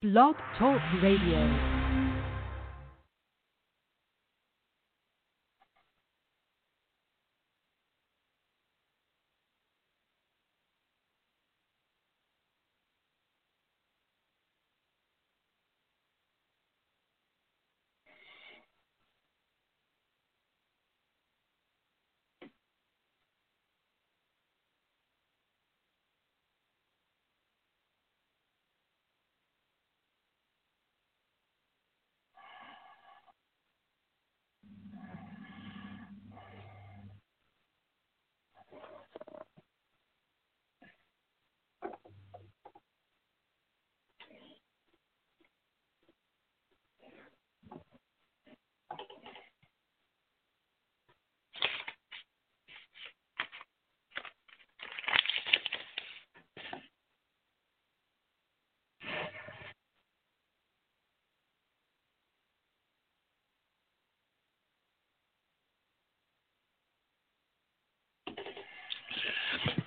Blog Talk Radio.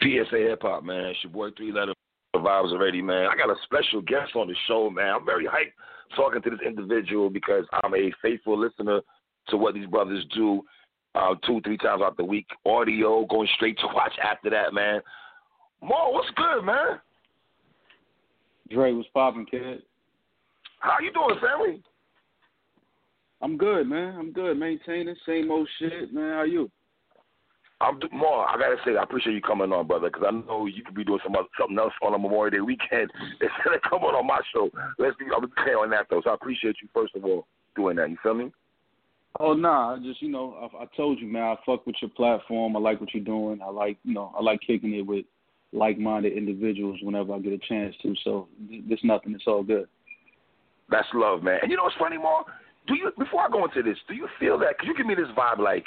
PSA Hip Hop, man. It's your boy Three Letter Vibes already, man. I got a special guest on the show, man. I'm very hyped talking to this individual because I'm a faithful listener to what these brothers do uh, two, three times out the week. Audio, going straight to watch after that, man. Mal, what's good, man? Dre, what's popping, kid? How you doing, family? I'm good, man. I'm good. Maintaining same old shit, man. How you? I'm more. I gotta say, I appreciate you coming on, brother, because I know you could be doing some other, something else on a Memorial Day weekend instead of coming on my show. Let's be. I'm clear on that though. So I appreciate you first of all doing that. You feel me? Oh nah, I just you know, I, I told you, man. I fuck with your platform. I like what you're doing. I like you know, I like kicking it with like-minded individuals whenever I get a chance to. So there's nothing. It's all good. That's love, man. And you know what's funny, Mal? Do you before I go into this, do you feel that? Cause you give me this vibe like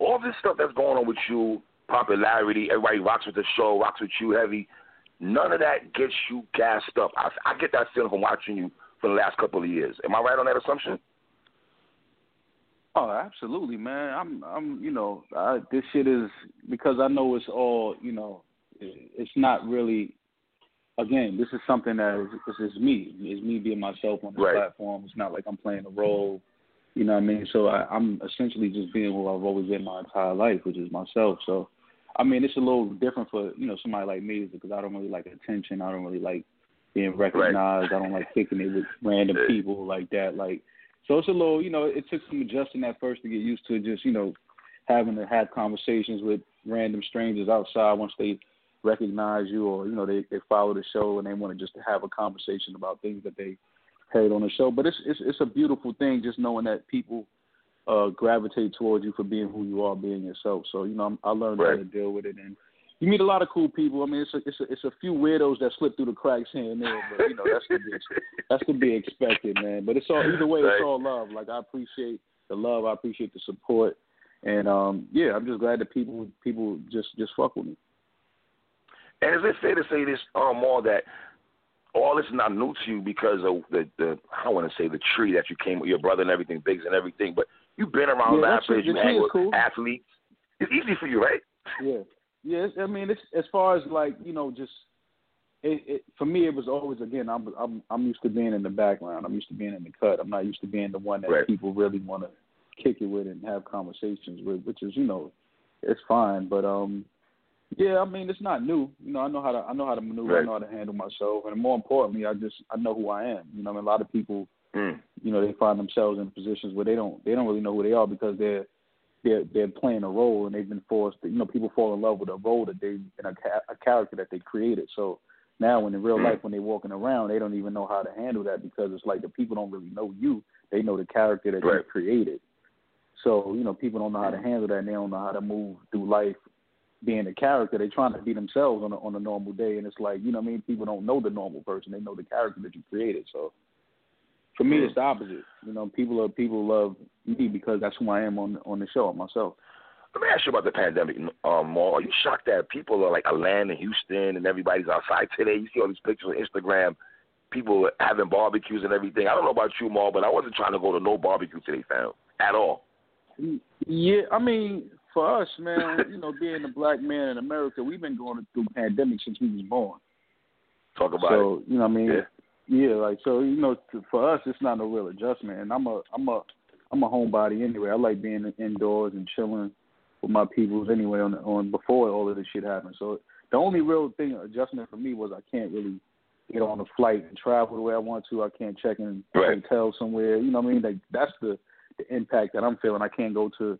all this stuff that's going on with you, popularity, everybody rocks with the show, rocks with you heavy. None of that gets you gassed up. I, I get that feeling from watching you for the last couple of years. Am I right on that assumption? Oh, absolutely, man. I'm, I'm, you know, I, this shit is because I know it's all, you know, it's not really. Again, this is something that is, this is me. It's me being myself on the right. platform. It's not like I'm playing a role you know what I mean? So I, I'm essentially just being who I've always been my entire life, which is myself. So, I mean, it's a little different for you know somebody like me because I don't really like attention. I don't really like being recognized. Right. I don't like kicking it with random people like that. Like, so it's a little, you know, it took some adjusting at first to get used to just you know having to have conversations with random strangers outside once they recognize you or you know they they follow the show and they want to just have a conversation about things that they heard on the show. But it's it's it's a beautiful thing just knowing that people uh gravitate towards you for being who you are, being yourself. So you know I'm, I learned right. how to deal with it, and you meet a lot of cool people. I mean, it's a it's a it's a few weirdos that slip through the cracks here and there, but you know that's to be that's to be expected, man. But it's all either way, right. it's all love. Like I appreciate the love, I appreciate the support, and um yeah, I'm just glad that people people just just fuck with me. And is it fair to say this um Mal that all this is not new to you because of the the I want to say the tree that you came with your brother and everything, bigs and everything, but you've been around yeah, rappers, you hang with cool. athletes. It's easy for you, right? Yeah, yeah. I mean, it's as far as like you know, just it, it for me, it was always again. I'm I'm I'm used to being in the background. I'm used to being in the cut. I'm not used to being the one that right. people really want to kick it with and have conversations with, which is you know, it's fine. But um, yeah, I mean it's not new. You know, I know how to I know how to maneuver. Right. I know how to handle myself, and more importantly, I just I know who I am. You know, I mean, a lot of people, mm. you know, they find themselves in positions where they don't they don't really know who they are because they're they're they're playing a role and they've been forced. To, you know, people fall in love with a role that they in a, a character that they created. So now, when in real mm. life, when they're walking around, they don't even know how to handle that because it's like the people don't really know you. They know the character that right. you created. So you know, people don't know how to handle that. and They don't know how to move through life being a character. They're trying to be themselves on a, on a normal day, and it's like you know, what I mean, people don't know the normal person. They know the character that you created. So for me, it's the opposite. You know, people are people love me because that's who I am on on the show myself. Let me ask you about the pandemic. Um, Mal. Are you shocked that people are like a land in Houston and everybody's outside today? You see all these pictures on Instagram, people having barbecues and everything. I don't know about you, Mal, but I wasn't trying to go to no barbecue today, fam, at all. Yeah, I mean, for us, man, you know, being a black man in America, we've been going through pandemic since we was born. Talk about so, it. you know, what I mean, Yeah. Yeah, like so, you know, for us, it's not no real adjustment. And I'm a, I'm a, I'm a homebody anyway. I like being indoors and chilling with my peoples anyway. On on before all of this shit happened. So the only real thing adjustment for me was I can't really get on a flight and travel the way I want to. I can't check in a right. hotel somewhere. You know what I mean? Like that's the the impact that I'm feeling. I can't go to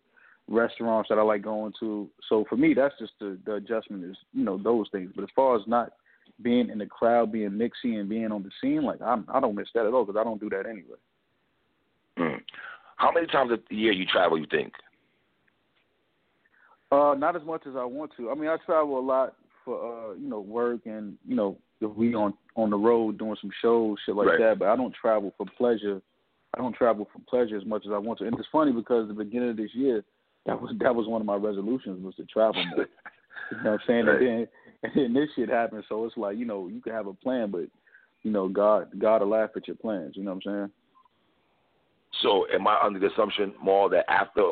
restaurants that I like going to. So for me, that's just the, the adjustment is you know those things. But as far as not being in the crowd, being mixy, and being on the scene, like I'm, I don't miss that at all because I don't do that anyway. Mm. How many times a year you travel? You think? Uh, not as much as I want to. I mean, I travel a lot for uh, you know work and you know if we on on the road doing some shows, shit like right. that. But I don't travel for pleasure. I don't travel for pleasure as much as I want to. And it's funny because the beginning of this year, that was that was one of my resolutions was to travel more. you know what I'm saying? Right. And then and then this shit happened. So it's like you know you can have a plan, but you know God God will laugh at your plans. You know what I'm saying? So am I under the assumption Mal that after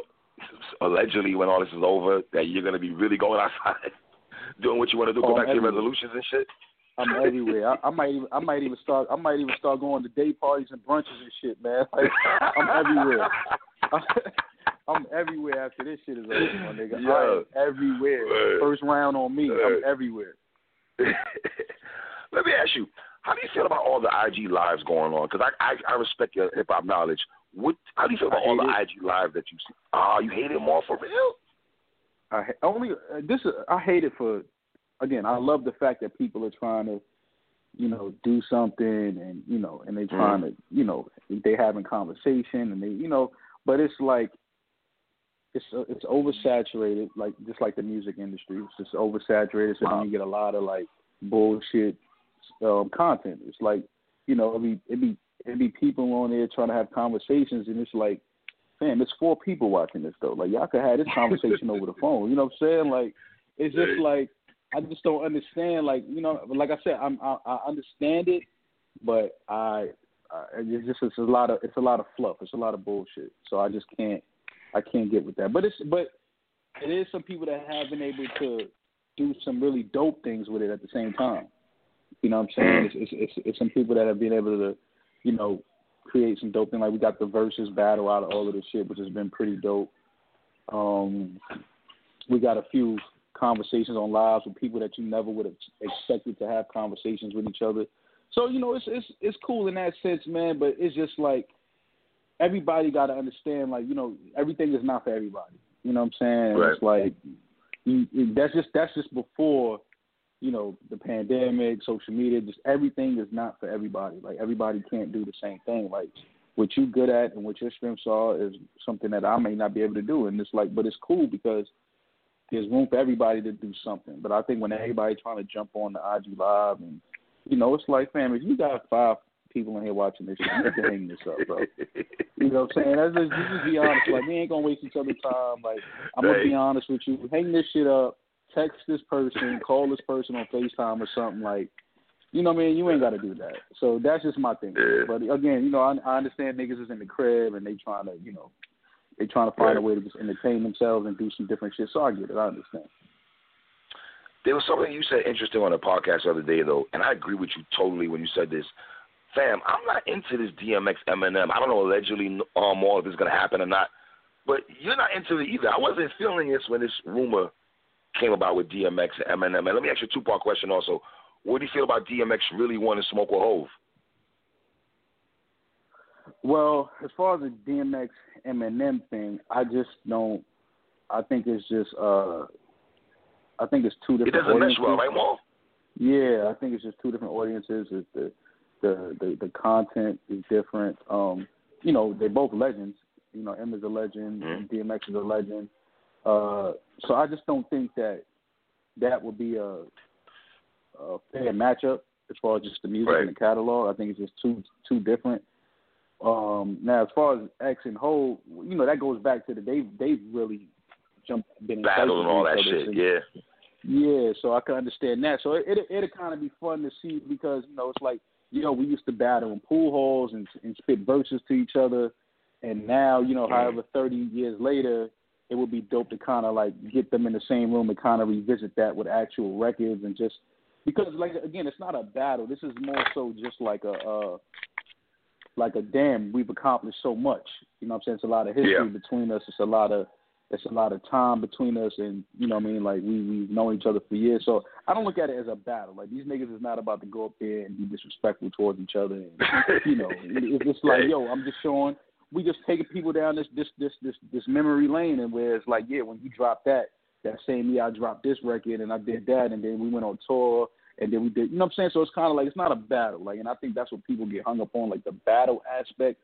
allegedly when all this is over that you're gonna be really going outside, doing what you want to do, go Oh, back to your resolutions and shit? I'm everywhere. I, I might even I might even start I might even start going to day parties and brunches and shit, man. Like, I'm everywhere. I'm everywhere after this shit is over, my nigga. I am everywhere. Word. First round on me. Word. I'm everywhere. Let me ask you, how do you feel about all the IG lives going on? Because I, I I respect your hip hop knowledge. What how do you feel about all the IG live that you see? Ah, you hate it Mal for real? I only uh, this. is- I hate it for. Again, I love the fact that people are trying to, you know, do something, and you know, and they trying to, you know, they having conversation, and they, you know, but it's like, it's uh, it's oversaturated, like just like the music industry. It's just oversaturated, so Wow. you get a lot of like bullshit um, content. It's like, you know, it be it be it be people on there trying to have conversations, and it's like, man, there's four people watching this though. Like y'all could have this conversation over the phone. You know what I'm saying? Like it's just like I just don't understand. Like you know, like I said, I'm I, I understand it, but I, I it's just it's a lot of it's a lot of fluff. It's a lot of bullshit. So I just can't I can't get with that. But it's but it is some people that have been able to do some really dope things with it at the same time. You know what I'm saying? It's it's it's, it's some people that have been able to, you know, create some dope thing. Like we got the versus battle out of all of this shit, which has been pretty dope. Um, we got a few conversations on lives with people that you never would have expected to have conversations with each other. So you know, it's it's it's cool in that sense, man. But it's just like everybody got to understand, like you know, everything is not for everybody. You know what I'm saying? Right. It's like you, that's just that's just before you know the pandemic, social media, just everything is not for everybody. Like everybody can't do the same thing. Like what you good at and what your strengths are is something that I may not be able to do. And it's like, but it's cool because there's room for everybody to do something. But I think when everybody trying to jump on the IG live and you know, it's like, fam, if you got five people in here watching this shit, you can hang this up, bro. You know what I'm saying? That's just, just, be honest. Like we ain't gonna waste each other's time. Like I'm gonna be honest with you. Hang this shit up. Text this person. Call this person on Facetime or something. Like, you know what I mean? You ain't got to do that. So that's just my thing. Yeah. But again, you know, I, I understand niggas is in the crib and they trying to, you know, they trying to find a way to just entertain themselves and do some different shit. So I get it. I understand. There was something you said interesting on the podcast the other day, though, and I agree with you totally when you said this. Fam, I'm not into this DMX Eminem. I don't know allegedly um, Mal if it's going to happen or not, but you're not into it either. I wasn't feeling this when this rumor came about with DMX and Eminem. And let me ask you a two part question also. What do you feel about DMX really wanting to smoke with Hov? Well, as far as the DMX Eminem thing, I just don't. I think it's just. uh I think it's two different. It doesn't mesh well, right, Mal? Yeah, I think it's just two different audiences. It's the the the, the content is different. Um, you know, they're both legends. You know, Em is a legend, Mhm. DMX is a legend. Uh, so I just don't think that that would be a, a fair matchup as far as just the music Right. and the catalog. I think it's just too too different. Um, now, as far as X and Hov, you know, that goes back to the they they've really jumped been in Battle and all that shit, since- yeah. yeah, so I can understand that. So it it it'd kind of be fun to see because you know it's like you know we used to battle in pool halls and and spit verses to each other, and now you know however thirty years later, it would be dope to kind of like get them in the same room and kind of revisit that with actual records and just because like again, it's not a battle. This is more so just like a uh, like a damn. We've accomplished so much. You know what I'm saying? It's a lot of history Yeah. between us. It's a lot of it's a lot of time between us, and you know what I mean. Like we we've known each other for years, so I don't look at it as a battle. Like these niggas is not about to go up there and be disrespectful towards each other. And, you know, it's just like yo, I'm just showing. We just taking people down this this this this this memory lane, and where it's like, yeah, when you drop that, that same year I dropped this record and I did that, and then we went on tour, and then we did, you know what I'm saying? So it's kind of like it's not a battle, like, and I think that's what people get hung up on, like the battle aspect.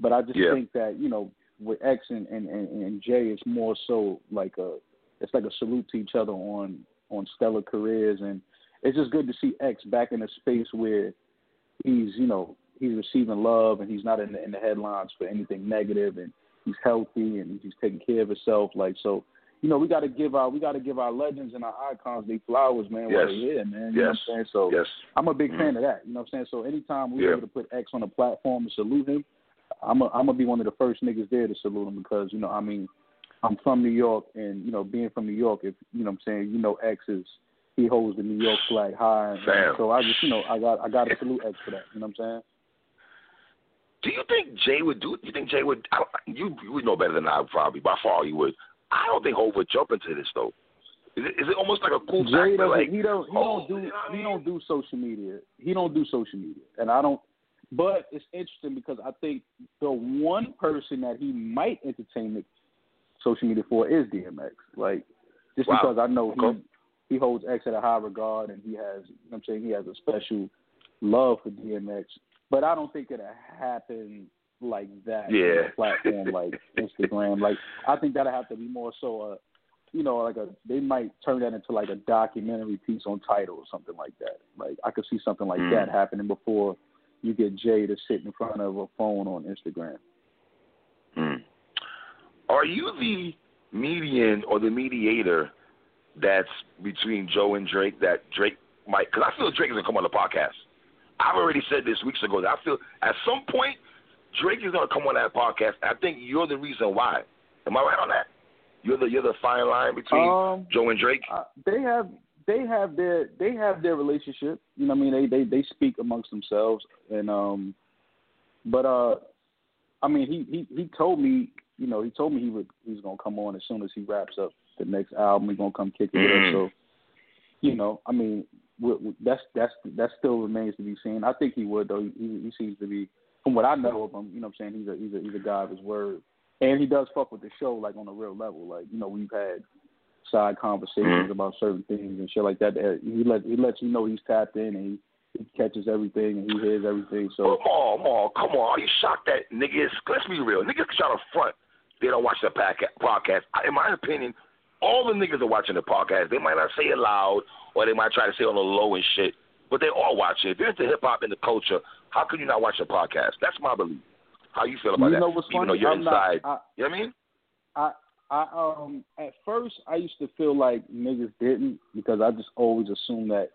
But I just Yeah. think that you know, with X and and and, and Jay, it's more so like a, it's like a salute to each other on on stellar careers, and it's just good to see X back in a space where he's you know he's receiving love and he's not in the, in the headlines for anything negative and he's healthy and he's taking care of himself like so you know we got to give our we got to give our legends and our icons their flowers man while Yes. they're here man you know what Yes. I'm saying so Yes. I'm a big Mhm. fan of that you know what I'm saying so anytime we're Yeah. able to put X on a platform and salute him I'm a, I'm gonna be one of the first niggas there to salute him because you know I mean I'm from New York and you know being from New York if you know what I'm saying you know X is he holds the New York flag high and so I just you know I got I got to salute X for that you know what I'm saying Do you think Jay would do? You think Jay would? I, you you would know better than I probably. By far, you would. I don't think Hov would jump into this though. Is it, is it almost like a cool Jay factor? Like, he don't. He oh, don't do. you know I He mean? don't do social media. He don't do social media, and I don't. But it's interesting because I think the one person that he might entertain the social media for is DMX. Like just Wow. because I know Okay. he he holds X at a high regard, and he has. You know what I'm saying he has a special love for DMX. But I don't think it'll happen like that on a platform like Instagram. Like I think that'll have to be more so a you know, like a they might turn that into like a documentary piece on Tidal or something like that. Like I could see something like Mm. that happening before you get Jay to sit in front of a phone on Instagram. Hmm. Are you the median or the mediator that's between Joe and Drake that Drake might? Because I feel Drake is gonna come on the podcast. I've already said this weeks ago that I feel at some point Drake is gonna come on that podcast. I think you're the reason why. Am I right on that? You're the you're the fine line between Um, Joe and Drake. uh, they have they have their they have their relationship. You know, what I mean, they they they speak amongst themselves, and um, but uh, I mean, he he he told me, you know, he told me he would he's gonna come on as soon as he wraps up the next album. He's gonna come kick it. Mhm. So, you know, I mean, we, we, that's that's that still remains to be seen. I think he would though. He, he seems to be, from what I know of him, you know, what I'm saying he's a he's a he's a guy of his word, and he does fuck with the show like on a real level. Like you know, we've had side conversations Mhm. about certain things and shit like that. He let he lets you know he's tapped in and he, he catches everything and he hears everything. So Come on, come on, come on. Are you shocked that niggas? Let's be real. Niggas try to front. They don't watch the podcast. In my opinion, all the niggas are watching the podcast. They might not say it loud, or they might try to say it on the low and shit, but they all watch it. If you're into hip hop and the culture, how can you not watch the podcast? That's my belief. How you feel about you that? know what's Even funny? though you're I'm inside, not. I, you know what I mean? I I um at first I used to feel like niggas didn't because I just always assumed that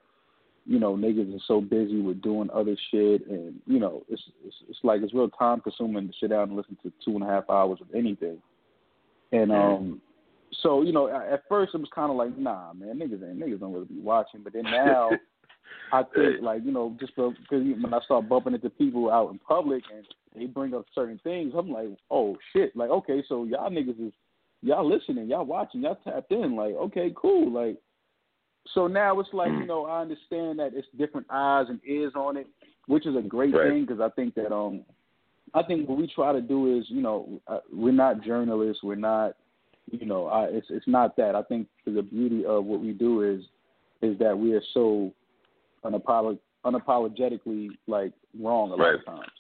you know niggas are so busy with doing other shit and you know it's it's, it's like it's real time consuming to sit down and listen to two and a half hours of anything. And um so you know at at first it was kind of like nah man niggas ain't niggas don't really be watching. But then now I think like you know just because when I start bumping into people out in public and they bring up certain things, I'm like, oh shit, like okay, so y'all niggas is y'all listening, y'all watching, y'all tapped in, like okay, cool, like. So now it's like you know I understand that it's different eyes and ears on it, which is a great Right. thing because I think that um, I think what we try to do is you know uh, we're not journalists, we're not, you know, I, it's it's not that. I think the beauty of what we do is is that we are so unapolog- unapologetically like wrong a lot of times.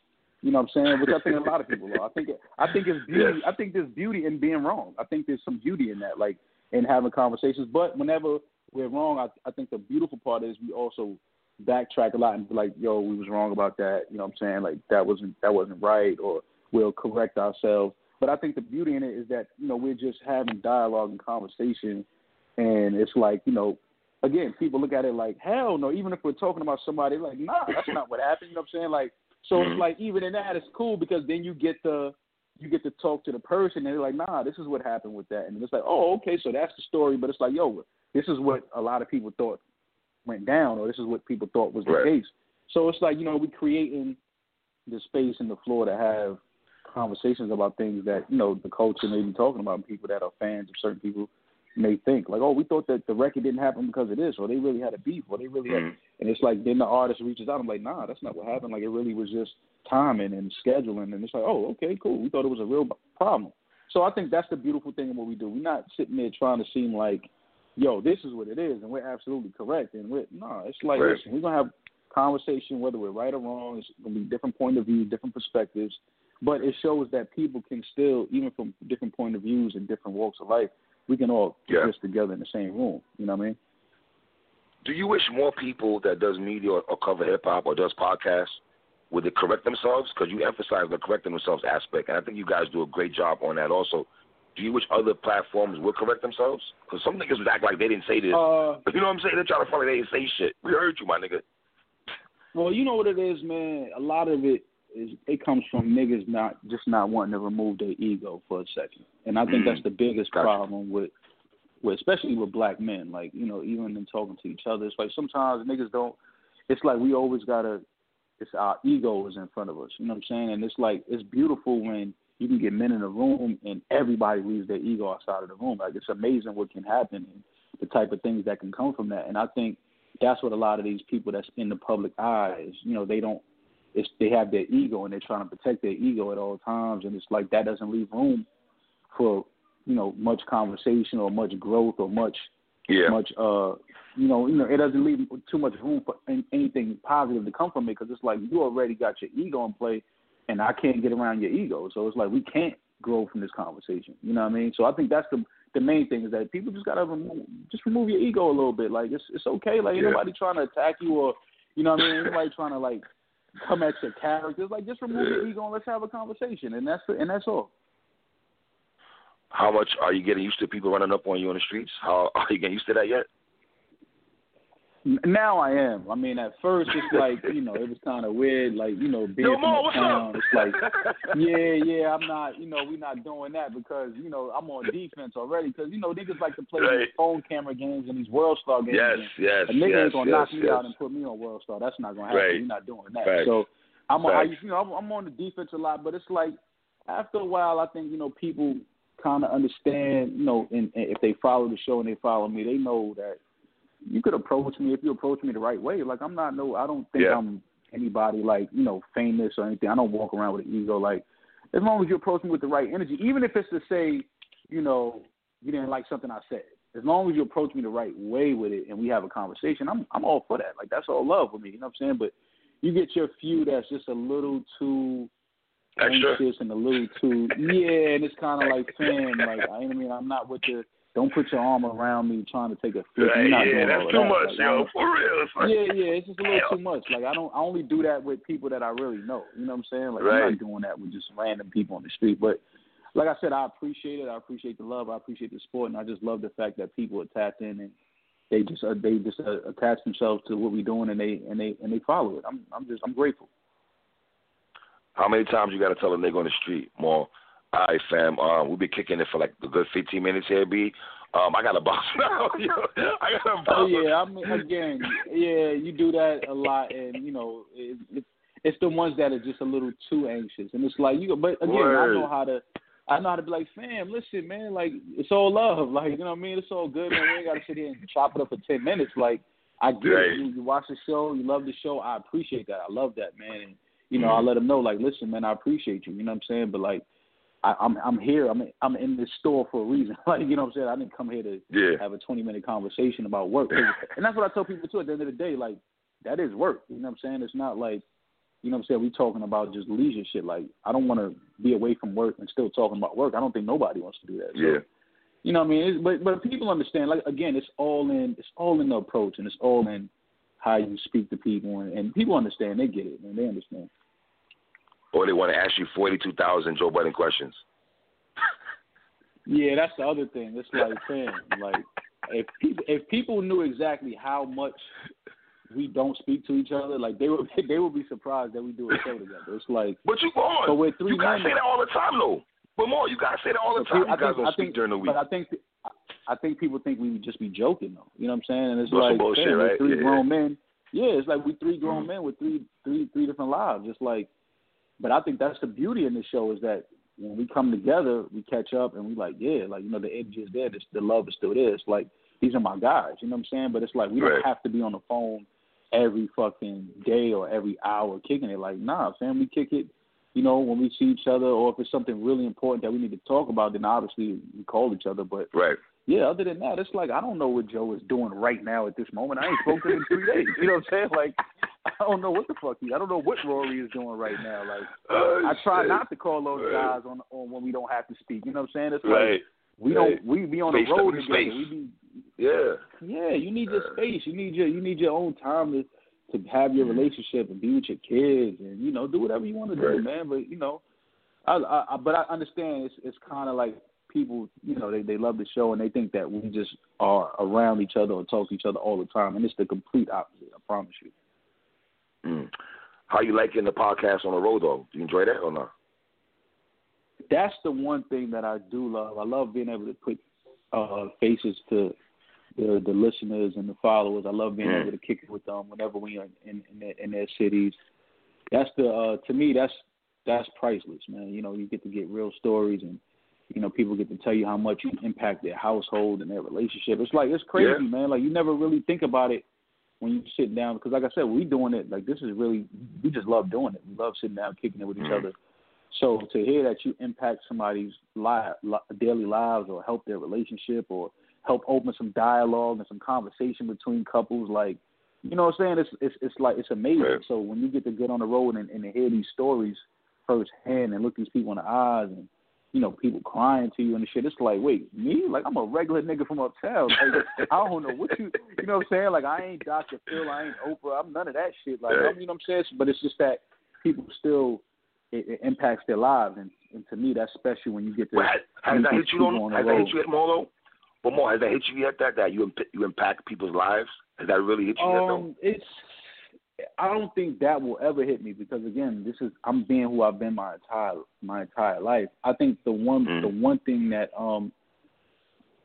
You know what I'm saying? Which I think a lot of people are. I think I think it's beauty. Yes. I think there's beauty in being wrong. I think there's some beauty in that, like in having conversations. But whenever we're wrong, I, I think the beautiful part is we also backtrack a lot and be like, "Yo, we was wrong about that." You know what I'm saying? Like that wasn't that wasn't right, or we'll correct ourselves. But I think the beauty in it is that you know we're just having dialogue and conversation, and it's like you know again, people look at it like, hell no, even if we're talking about somebody, like, nah, that's not what happened. You know what I'm saying? Like, so Mhm. it's like, even in that, it's cool because then you get the, you get to talk to the person and they're like, nah, this is what happened with that. And it's like, oh, okay, so that's the story. But it's like, yo, this is what a lot of people thought went down, or this is what people thought was the Right. case. So it's like you know we creating the space and the floor to have conversations about things that you know the culture may be talking about. People that are fans of certain people may think like, oh, we thought that the record didn't happen because of this, or they really had a beef, or they really had. Mhm. And it's like then the artist reaches out. I'm like, nah, that's not what happened. Like it really was just timing and scheduling. And it's like, oh, okay, cool. We thought it was a real problem. So I think that's the beautiful thing of what we do. We're not sitting there trying to seem like, yo, this is what it is, and we're absolutely correct. And we're no, it's like Right. listen, we're gonna have conversation whether we're right or wrong. It's gonna be different point of view, different perspectives. But it shows that people can still, even from different point of views and different walks of life, we can all Yeah. exist together in the same room. You know what I mean? Do you wish more people that does media or, or cover hip hop or does podcasts would they correct themselves? Because you emphasize the correcting themselves aspect, and I think you guys do a great job on that. Also, do you wish other platforms would correct themselves? Because some niggas would act like they didn't say this. Uh, you know what I'm saying? They're trying to front like they didn't say shit. We heard you, my nigga. Well, you know what it is, man. A lot of it is it comes from niggas not just not wanting to remove their ego for a second, and I think Mm. that's the biggest Gotcha. problem with, with especially with black men. Like you know, even in talking to each other, it's like sometimes niggas don't. It's like we always gotta. It's our ego is in front of us. You know what I'm saying? And it's like it's beautiful when you can get men in a room and everybody leaves their ego outside of the room. Like it's amazing what can happen and the type of things that can come from that. And I think that's what a lot of these people that's in the public eye is. You know, they don't. It's they have their ego and they're trying to protect their ego at all times, and it's like that doesn't leave room for you know much conversation or much growth or much Yeah. much uh you know you know it doesn't leave too much room for anything positive to come from it. Because it's like you already got your ego in play and I can't get around your ego. So it's like we can't grow from this conversation. You know what I mean? So I think that's the the main thing is that people just gotta remove just remove your ego a little bit. Like it's it's okay. Like Yeah. nobody trying to attack you or you know what I mean? Nobody trying to like come at your characters like just remove your ego and let's have a conversation and that's and that's all How much are you getting used to people running up on you on the streets? How are you getting used to that yet? Now I am. I mean, at first it's like you know it was kind of weird, like you know being Yo, from Mo, the what's town. up? It's like, yeah, yeah, I'm not, you know, we're not doing that because you know I'm on defense already. Because you know niggas like to play Right. these phone camera games and these World Star games. Yes, and yes, a nigga yes, ain't gonna yes, knock me out and put me on World Star. That's not gonna happen. Right. We're not doing that. Facts. So I'm, on, I, you know, I'm, I'm on the defense a lot, but it's like after a while, I think you know people kind of understand, you know, and, and if they follow the show and they follow me, they know that you could approach me if you approach me the right way. Like I'm not no, I don't think Yeah. I'm anybody like you know famous or anything. I don't walk around with an ego. Like as long as you approach me with the right energy, even if it's to say, you know, you didn't like something I said. As long as you approach me the right way with it and we have a conversation, I'm I'm all for that. Like that's all love with me. You know what I'm saying? But you get your few that's just a little too Extra. anxious and a little too yeah, and it's kind of like fam, like I mean, I'm not with the don't put your arm around me trying to take a flick. Right, You're not yeah, doing that's all too that. much, Like, yo. For real. It's like, yeah, yeah, it's just a little Damn. too much. Like I don't, I only do that with people that I really know. You know what I'm saying? Like I'm not doing that with just random people on the street. But like I said, I appreciate it. I appreciate the love. I appreciate the sport, and I just love the fact that people are tapped in and they just uh, they just uh, attach themselves to what we're doing and they and they and they follow it. I'm I'm just I'm grateful. How many times you got to tell a nigga on the street, Mal? All right, fam. Um, we've been kicking it for like a good 15 minutes here, B. Um, I got a box now. I got a box. Oh yeah, I mean again, yeah, you do that a lot, and you know, it, it, it's the ones that are just a little too anxious, and it's like you. go But again, Word. I know how to. I know how to be like, fam, listen, man, like it's all love, like you know what I mean. It's all good, man. We ain't got to sit here and chop it up for ten minutes. Like I get Right. it. You, you watch the show, you love the show. I appreciate that. I love that, man. And you know, I Mhm. let them know, like, listen, man, I appreciate you. You know what I'm saying? But like, I, I'm I'm here. I'm I'm in this store for a reason. Like you know what I'm saying? I didn't come here to Yeah. have a 20 minute conversation about work. and that's what I tell people too. At the end of the day, like that is work. You know what I'm saying? It's not like you know what I'm saying. We talking about just leisure shit. Like I don't want to be away from work and still talking about work. I don't think nobody wants to do that. So, Yeah. You know what I mean? It's, but but people understand. Like again, it's all in it's all in the approach and it's all in how you speak to people and, and people understand. They get it and they understand. Or they want to ask you 42,000 Joe Budden questions. Yeah, that's the other thing. It's like, fam, like if people if people knew exactly how much we don't speak to each other, like they would they would be surprised that we do a show together. It's like, But you go on. But we're three you gotta say that all the time, though. But Mal, you gotta say that all the time. I You guys think don't I speak think, during the week. but I think I think people think we would just be joking though. You know what I'm saying? And it's That's like bullshit, we're right? three Yeah. grown men. Yeah, it's like we three grown Mhm. men with three three three different lives. Just like, but I think that's the beauty in the show is that when we come together, we catch up and we like, yeah, like you know, the energy is there, the, the love is still there. It's like these are my guys. You know what I'm saying? But it's like we Right. don't have to be on the phone every fucking day or every hour kicking it. Like, nah, fam, we kick it. You know, when we see each other, or if it's something really important that we need to talk about, then obviously we call each other. But Right. yeah, other than that, it's like I don't know what Joe is doing right now at this moment. I ain't spoken to him in three days. You know what I'm saying? Like I don't know what the fuck he. I don't know what Rory is doing right now. Like Oh, I try shit. not to call those Right. guys on on when we don't have to speak. You know what I'm saying? It's like Right. we right. don't we be on Space, the road space. together. We be Yeah. yeah. You need your space. You need your you need your own time to to have your Mhm. relationship and be with your kids and you know do whatever you want to do, man. But you know, I, I, I but I understand it's it's kind of like people you know they they love the show and they think that we just are around each other or talk to each other all the time and it's the complete opposite. I promise you. Mm. How you liking the podcast on the road though? Do you enjoy that or not? That's the one thing that I do love. I love being able to put uh faces to the the listeners and the followers. I love being Mm. able to kick it with them whenever we are in in their, in their cities. That's the uh to me that's that's priceless, man. You know, you get to get real stories and you know, people get to tell you how much you impact their household and their relationship. It's like it's crazy, Yeah. man. Like you never really think about it when you sit down because like I said, we doing it like this is really we just love doing it. We love sitting down kicking it with each Mhm. other. So to hear that you impact somebody's li- li- daily lives or help their relationship or help open some dialogue and some conversation between couples, like you know what I'm saying? It's it's it's like it's amazing. Right. So when you get to get on the road and, and to hear these stories firsthand and look these people in the eyes and you know people crying to you and shit, it's like wait me like I'm a regular nigga from uptown. Like, I don't know what you you know what I'm saying? Like I ain't Dr. Phil, I ain't Oprah, I'm none of that shit. Like. You know what I'm saying? But it's just that people still it, it impacts their lives, and, and to me, that's special when you get to. But has, has that hit you on? on Has that hit you yet, Molo? But Mal, has that hit you yet? That that you imp- you impact people's lives? Has that really hit you yet? Though? Um, it's. I don't think that will ever hit me because again, this is I'm being who I've been my entire my entire life. I think the one Mm. the one thing that um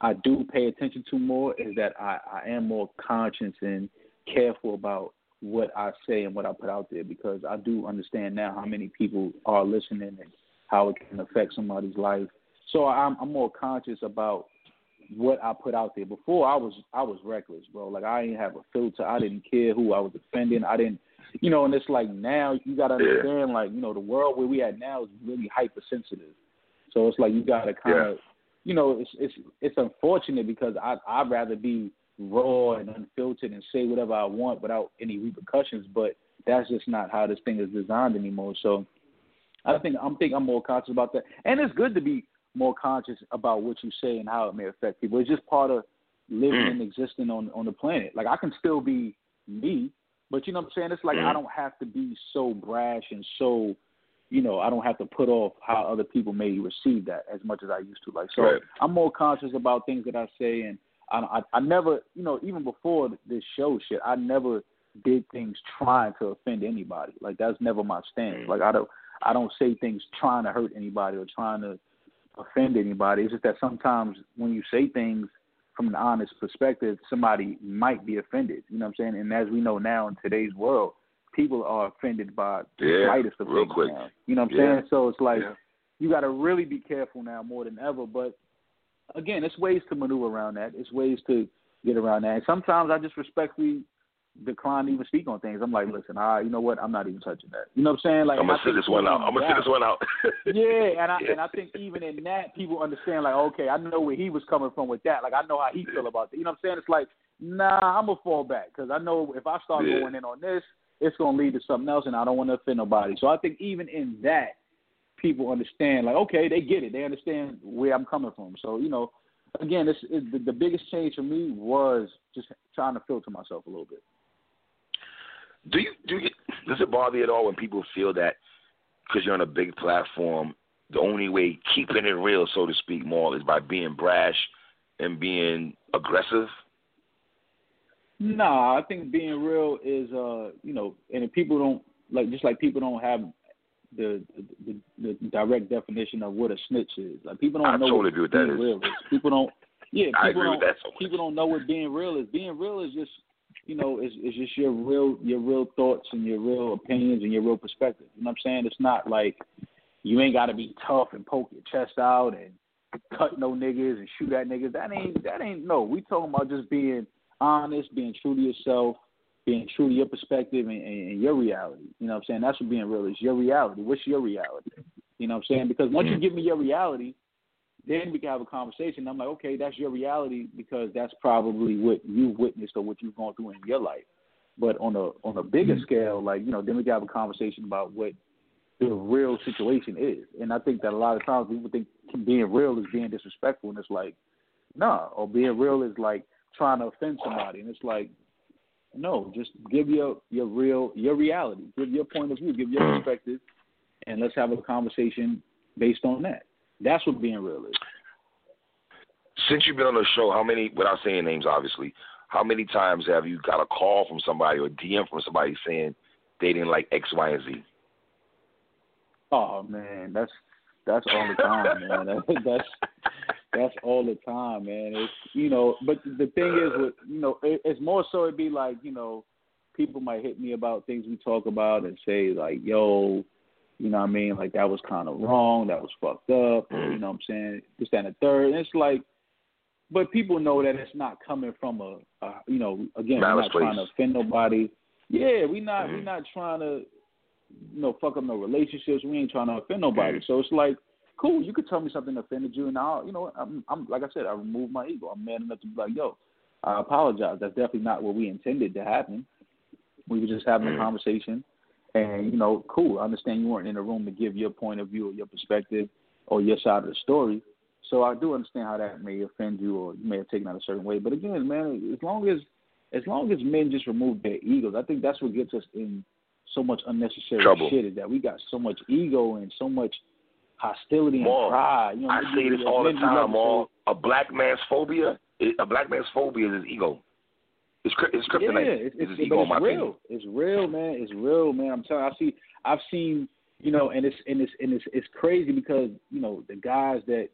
I do pay attention to more is that I, I am more conscious and careful about what I say and what I put out there because I do understand now how many people are listening and how it can affect somebody's life. So I'm I'm more conscious about what I put out there. Before I was I was reckless, bro. Like I didn't have a filter. I didn't care who I was offending. I didn't you know, and it's like now you gotta Yeah. understand like, you know, the world where we at now is really hypersensitive. So it's like you gotta kinda Yeah. you know, it's it's it's unfortunate because I I'd rather be raw and unfiltered and say whatever I want without any repercussions, but that's just not how this thing is designed anymore. So I think I'm think I'm more conscious about that. And it's good to be more conscious about what you say and how it may affect people. It's just part of living Mm. and existing on on the planet. Like I can still be me, but you know what I'm saying? It's like. I don't have to be so brash and so you know, I don't have to put off how other people may receive that as much as I used to. Like, so Right. I'm more conscious about things that I say, and I, I, I never, you know, even before this show shit, I never did things trying to offend anybody. Like, that's never my stance. Mm. Like, I don't, I don't say things trying to hurt anybody or trying to offend anybody. It's just that sometimes when you say things from an honest perspective, somebody might be offended. You know what I'm saying? And as we know now in today's world, people are offended by the Yeah, slightest of real things quick. now. You know what I'm Yeah. saying? So it's like Yeah. you got to really be careful now more than ever. But again, it's ways to maneuver around that. It's ways to get around that. And sometimes I just respectfully decline to even speak on things. I'm like, listen, I, you know what? I'm not even touching that. You know what I'm saying? Like, I'm gonna sit this one out. I'm gonna sit this one out. yeah, and I Yeah. and I think even in that, people understand like, okay, I know where he was coming from with that. Like, I know how he feel about that. You know what I'm saying? It's like, nah, I'm gonna fall back because I know if I start Yeah. going in on this, it's gonna lead to something else, and I don't want to offend nobody. So I think even in that, people understand like, okay, they get it. They understand where I'm coming from. So you know, again, it's the, the biggest change for me was just trying to filter myself a little bit. Do you do you does it bother you at all when people feel that because you're on a big platform, the only way keeping it real, so to speak, Mal is by being brash and being aggressive? Nah, I think being real is uh, you know, and if people don't like just like people don't have the the, the direct definition of what a snitch is. Like people don't I know totally what agree with that being is. real is. People don't Yeah, I people agree don't with that so people don't know what being real is. Being real is just you know, it's, it's just your real your real thoughts and your real opinions and your real perspective. You know what I'm saying? It's not like you ain't got to be tough and poke your chest out and cut no niggas and shoot at niggas. That ain't that ain't no. We talking about just being honest, being true to yourself, being true to your perspective and, and, and your reality. You know what I'm saying? That's what being real is. Your reality. What's your reality? You know what I'm saying? Because once you mm. give me your reality, then we can have a conversation. I'm like, okay, that's your reality because that's probably what you've witnessed or what you've gone through in your life. But on a on a bigger mm-hmm. scale, like you know, then we can have a conversation about what the real situation is. And I think that a lot of times people think being real is being disrespectful, and it's like, nah, or being real is like trying to offend somebody, and it's like, no, just give your your real your reality, give your point of view, give your mm. perspective, and let's have a conversation based on that. That's what being real is. Since you've been on the show, how many, without saying names, obviously, how many times have you got a call from somebody or a DM from somebody saying they didn't like X, Y, and Z? Oh man, that's that's all the time, man. That, that's that's all the time, man. It's you know, but the thing is, with you know, it, it's more so it'd be like you know, people might hit me about things we talk about and say like, yo, you know what I mean, like that was kind of wrong, that was fucked up, or, you know what I'm saying, this that, and the third. And it's like, but people know that it's not coming from a, a you know, again, we're Malice not trying to offend nobody. Yeah, we not we Mhm. not trying to you know, fuck up no relationships. We ain't trying to offend nobody. Mhm. So it's like, cool, you could tell me something that offended you, and I'll, you know, I'm, I'm like I said, I remove my ego. I'm man enough to be like, yo, I apologize. That's definitely not what we intended to happen. We were just having a Mhm. conversation, and you know, cool. I understand you weren't in the room to give your point of view or your perspective or your side of the story. So I do understand how that may offend you or you may have taken that a certain way. But again, man, as long as as long as men just remove their egos, I think that's what gets us in so much unnecessary Trouble. shit is that we got so much ego and so much hostility and pride. You know, I say this all the men do love time, all a black man's phobia, a black man's phobia is his ego. It's it's kryptonite. Yeah, it's, it's it's, ego, it's real. It's real, man. It's real, man. I'm telling. You, I see. I've seen. You know, and it's and it's and it's it's crazy because you know the guys that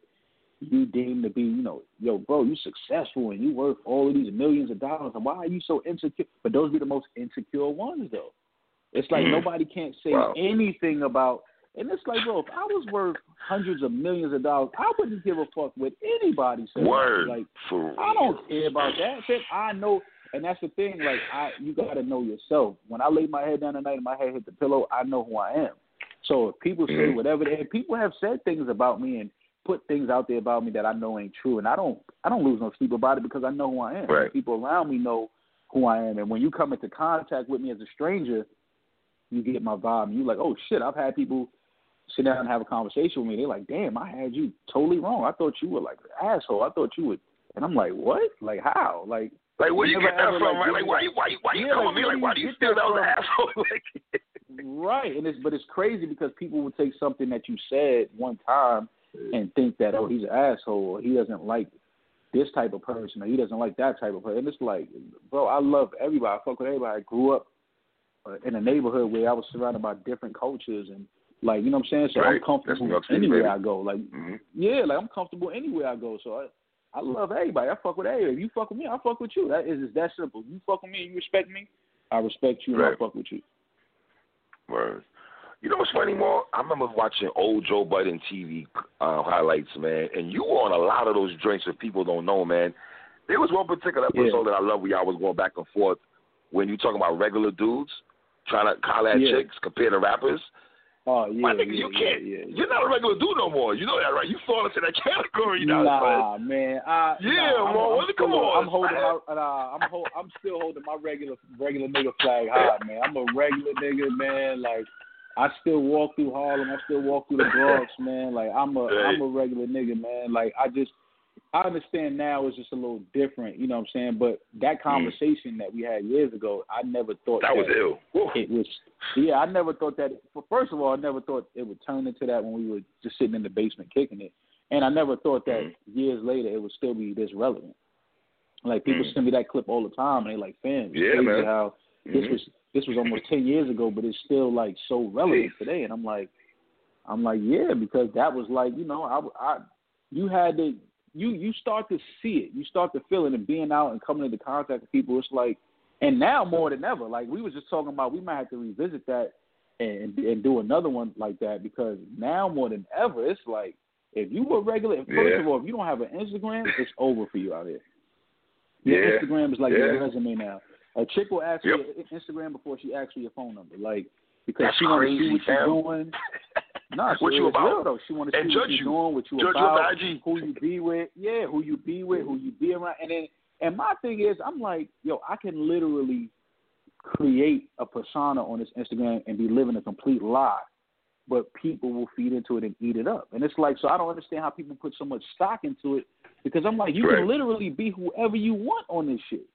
you deem to be, you know, yo, bro, you successful and you worth all of these millions of dollars, and why are you so insecure? But those be the most insecure ones, though. It's like Mhm. nobody can't say Wow. anything about. And it's like, bro, if I was worth hundreds of millions of dollars, I wouldn't give a fuck what anybody. Word Like, for. I don't care about that. I know, and that's the thing. Like, I you gotta know yourself. When I lay my head down at night and my head hit the pillow, I know who I am. So if people say Mhm. whatever, they, people have said things about me and put things out there about me that I know ain't true, and I don't, I don't lose no sleep about it because I know who I am. Right. People around me know who I am, and when you come into contact with me as a stranger, you get my vibe. And you like, oh shit, I've had people sit down and have a conversation with me. They're like, damn, I had you totally wrong. I thought you were like an asshole. I thought you would, and I'm like, what? Like how? Like Like where you get that ever, from? like, right? Like why you why you why you Yeah, come like, me like why do you feel that was from? asshole? like, Right, and it's but it's crazy because people will take something that you said one time and think that oh he's an asshole or he doesn't like this type of person or he doesn't like that type of person. And it's like, bro, I love everybody. I fuck with everybody. I grew up uh, in a neighborhood where I was surrounded by different cultures and like you know what I'm saying. So Right. I'm comfortable New York City, anywhere. I go. Like Mhm. yeah, like I'm comfortable anywhere I go. So I I love everybody. I fuck with everybody. If you fuck with me, I fuck with you. That is it's that simple. You fuck with me and you respect me, I respect you and Right. I fuck with you. Word. You know what's funny, Mal? I remember watching old Joe Budden TV uh, highlights, man, and you were on a lot of those drinks that people don't know, man. There was one particular Yeah. episode that I love where y'all was going back and forth when you talking about regular dudes trying to call at Yeah. chicks compared to rappers. Oh yeah, My nigga, yeah, you can't. Yeah, yeah. You're not a regular dude no more. You know that, right? You fall into that category now. Nah, man. I, Yeah, nah, man, I'm still, come on, I'm holding my, nah, I'm, hold, I'm still holding my regular, regular nigga flag high, man. I'm a regular nigga, man. Like, I still walk through Harlem. I still walk through the Bronx, man. Like, I'm a. I'm a regular nigga, man. Like, I just, I understand now it's just a little different, you know what I'm saying? But that conversation that we had years ago, I never thought Mm. That was ill. It was yeah i never thought that well, first of all i never thought it would turn into that when we were just sitting in the basement kicking it and i never thought that Mhm. years later it would still be this relevant like people Mhm. send me that clip all the time and they like fam Yeah, man. how this Mhm. was this was almost ten years ago but it's still like so relevant Jeez. today and i'm like i'm like yeah because that was like you know i i you had to you you start to see it, you start to feel it, and being out and coming into contact with people, it's like, and now more than ever, like we was just talking about, we might have to revisit that and and do another one like that because now more than ever, it's like if you were regular, first Yeah. of all, if you don't have an Instagram, it's over for you out here. Your Yeah. Instagram is like Yeah. your resume now. A chick will ask Yep. you your Instagram before she asks you your phone number, like because That's she want to see what you're doing. Nah, What you about? real though. She want to see what you're you. doing, what you Judge about, who you be with, yeah, who you be with, who you be around, and then and my thing is, I'm like, yo, I can literally create a persona on this Instagram and be living a complete lie, but people will feed into it and eat it up, and it's like, so I don't understand how people put so much stock into it because I'm like, you Right. can literally be whoever you want on this shit.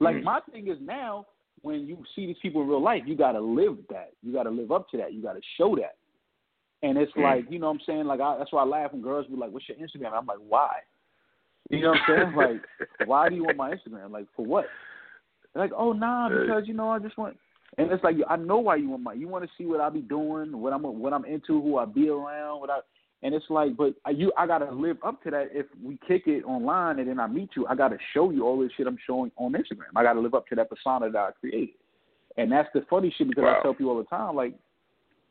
Like Mm. my thing is now, when you see these people in real life, you got to live that. You got to live up to that. You got to show that. And it's Mm. like, you know what I'm saying? Like, I, that's why I laugh when girls be like, what's your Instagram? I'm like, why? You know what I'm saying? Like, why do you want my Instagram? Like, for what? They're like, oh, nah, because, you know, I just want. And it's like, I know why you want my. You want to see what I be doing, what I'm, what I'm into, who I be around, what I. And it's like, but you, I gotta live up to that. If we kick it online and then I meet you, I gotta show you all this shit I'm showing on Instagram. I gotta live up to that persona that I created. And that's the funny shit because Wow. I tell people all the time, like,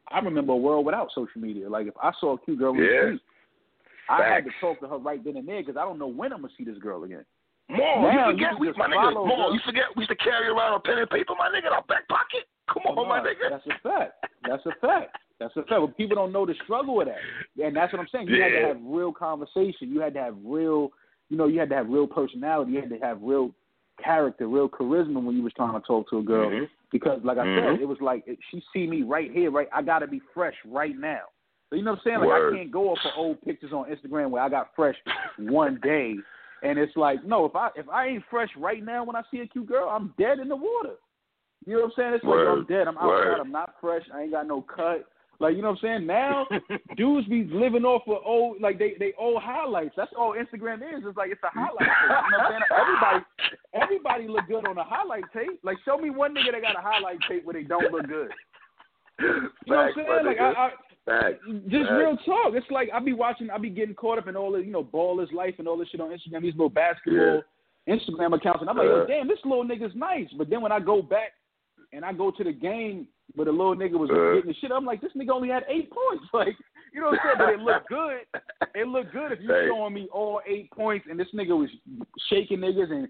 I remember a world without social media. Like, if I saw a cute girl in the street, I had to talk to her right then and there because I don't know when I'm gonna see this girl again. More, you forget, we, my nigga, more, you forget we used to carry around a pen and paper, my nigga, in our back pocket. Come on, my nigga. That's a fact. That's a fact. That's a fact. But people don't know the struggle of that, and that's what I'm saying. You had to have real conversation. You had to have real, you know, you had to have real personality. You had to have real character, real charisma when you was trying to talk to a girl. Mhm. Because, like I Mhm. said, it was like she see me right here, right. I got to be fresh right now. So you know what I'm saying? Like Word. I can't go off of old pictures on Instagram where I got fresh one day, and it's like no, if I if I ain't fresh right now when I see a cute girl, I'm dead in the water. You know what I'm saying? It's like I'm dead. I'm outside. Word. I'm not fresh. I ain't got no cut. Like you know what I'm saying? Now dudes be living off of old like they they old highlights. That's all Instagram is. It's like it's a highlight. tape. You know what I'm saying? Everybody everybody look good on a highlight tape. Like show me one nigga that got a highlight tape where they don't look good. You know what I'm saying? Like I. I Facts. just Facts. real talk. It's like I be watching, I be getting caught up in all the you know ballers life and all this shit on Instagram. These little basketball Instagram accounts, and I'm like, yo, damn, this little nigga's nice. But then when I go back and I go to the game where the little nigga was Uh. getting the shit, I'm like, this nigga only had eight points. Like, you know what I'm saying? But it looked good. It looked good if you Hey. showing me all eight points and this nigga was shaking niggas and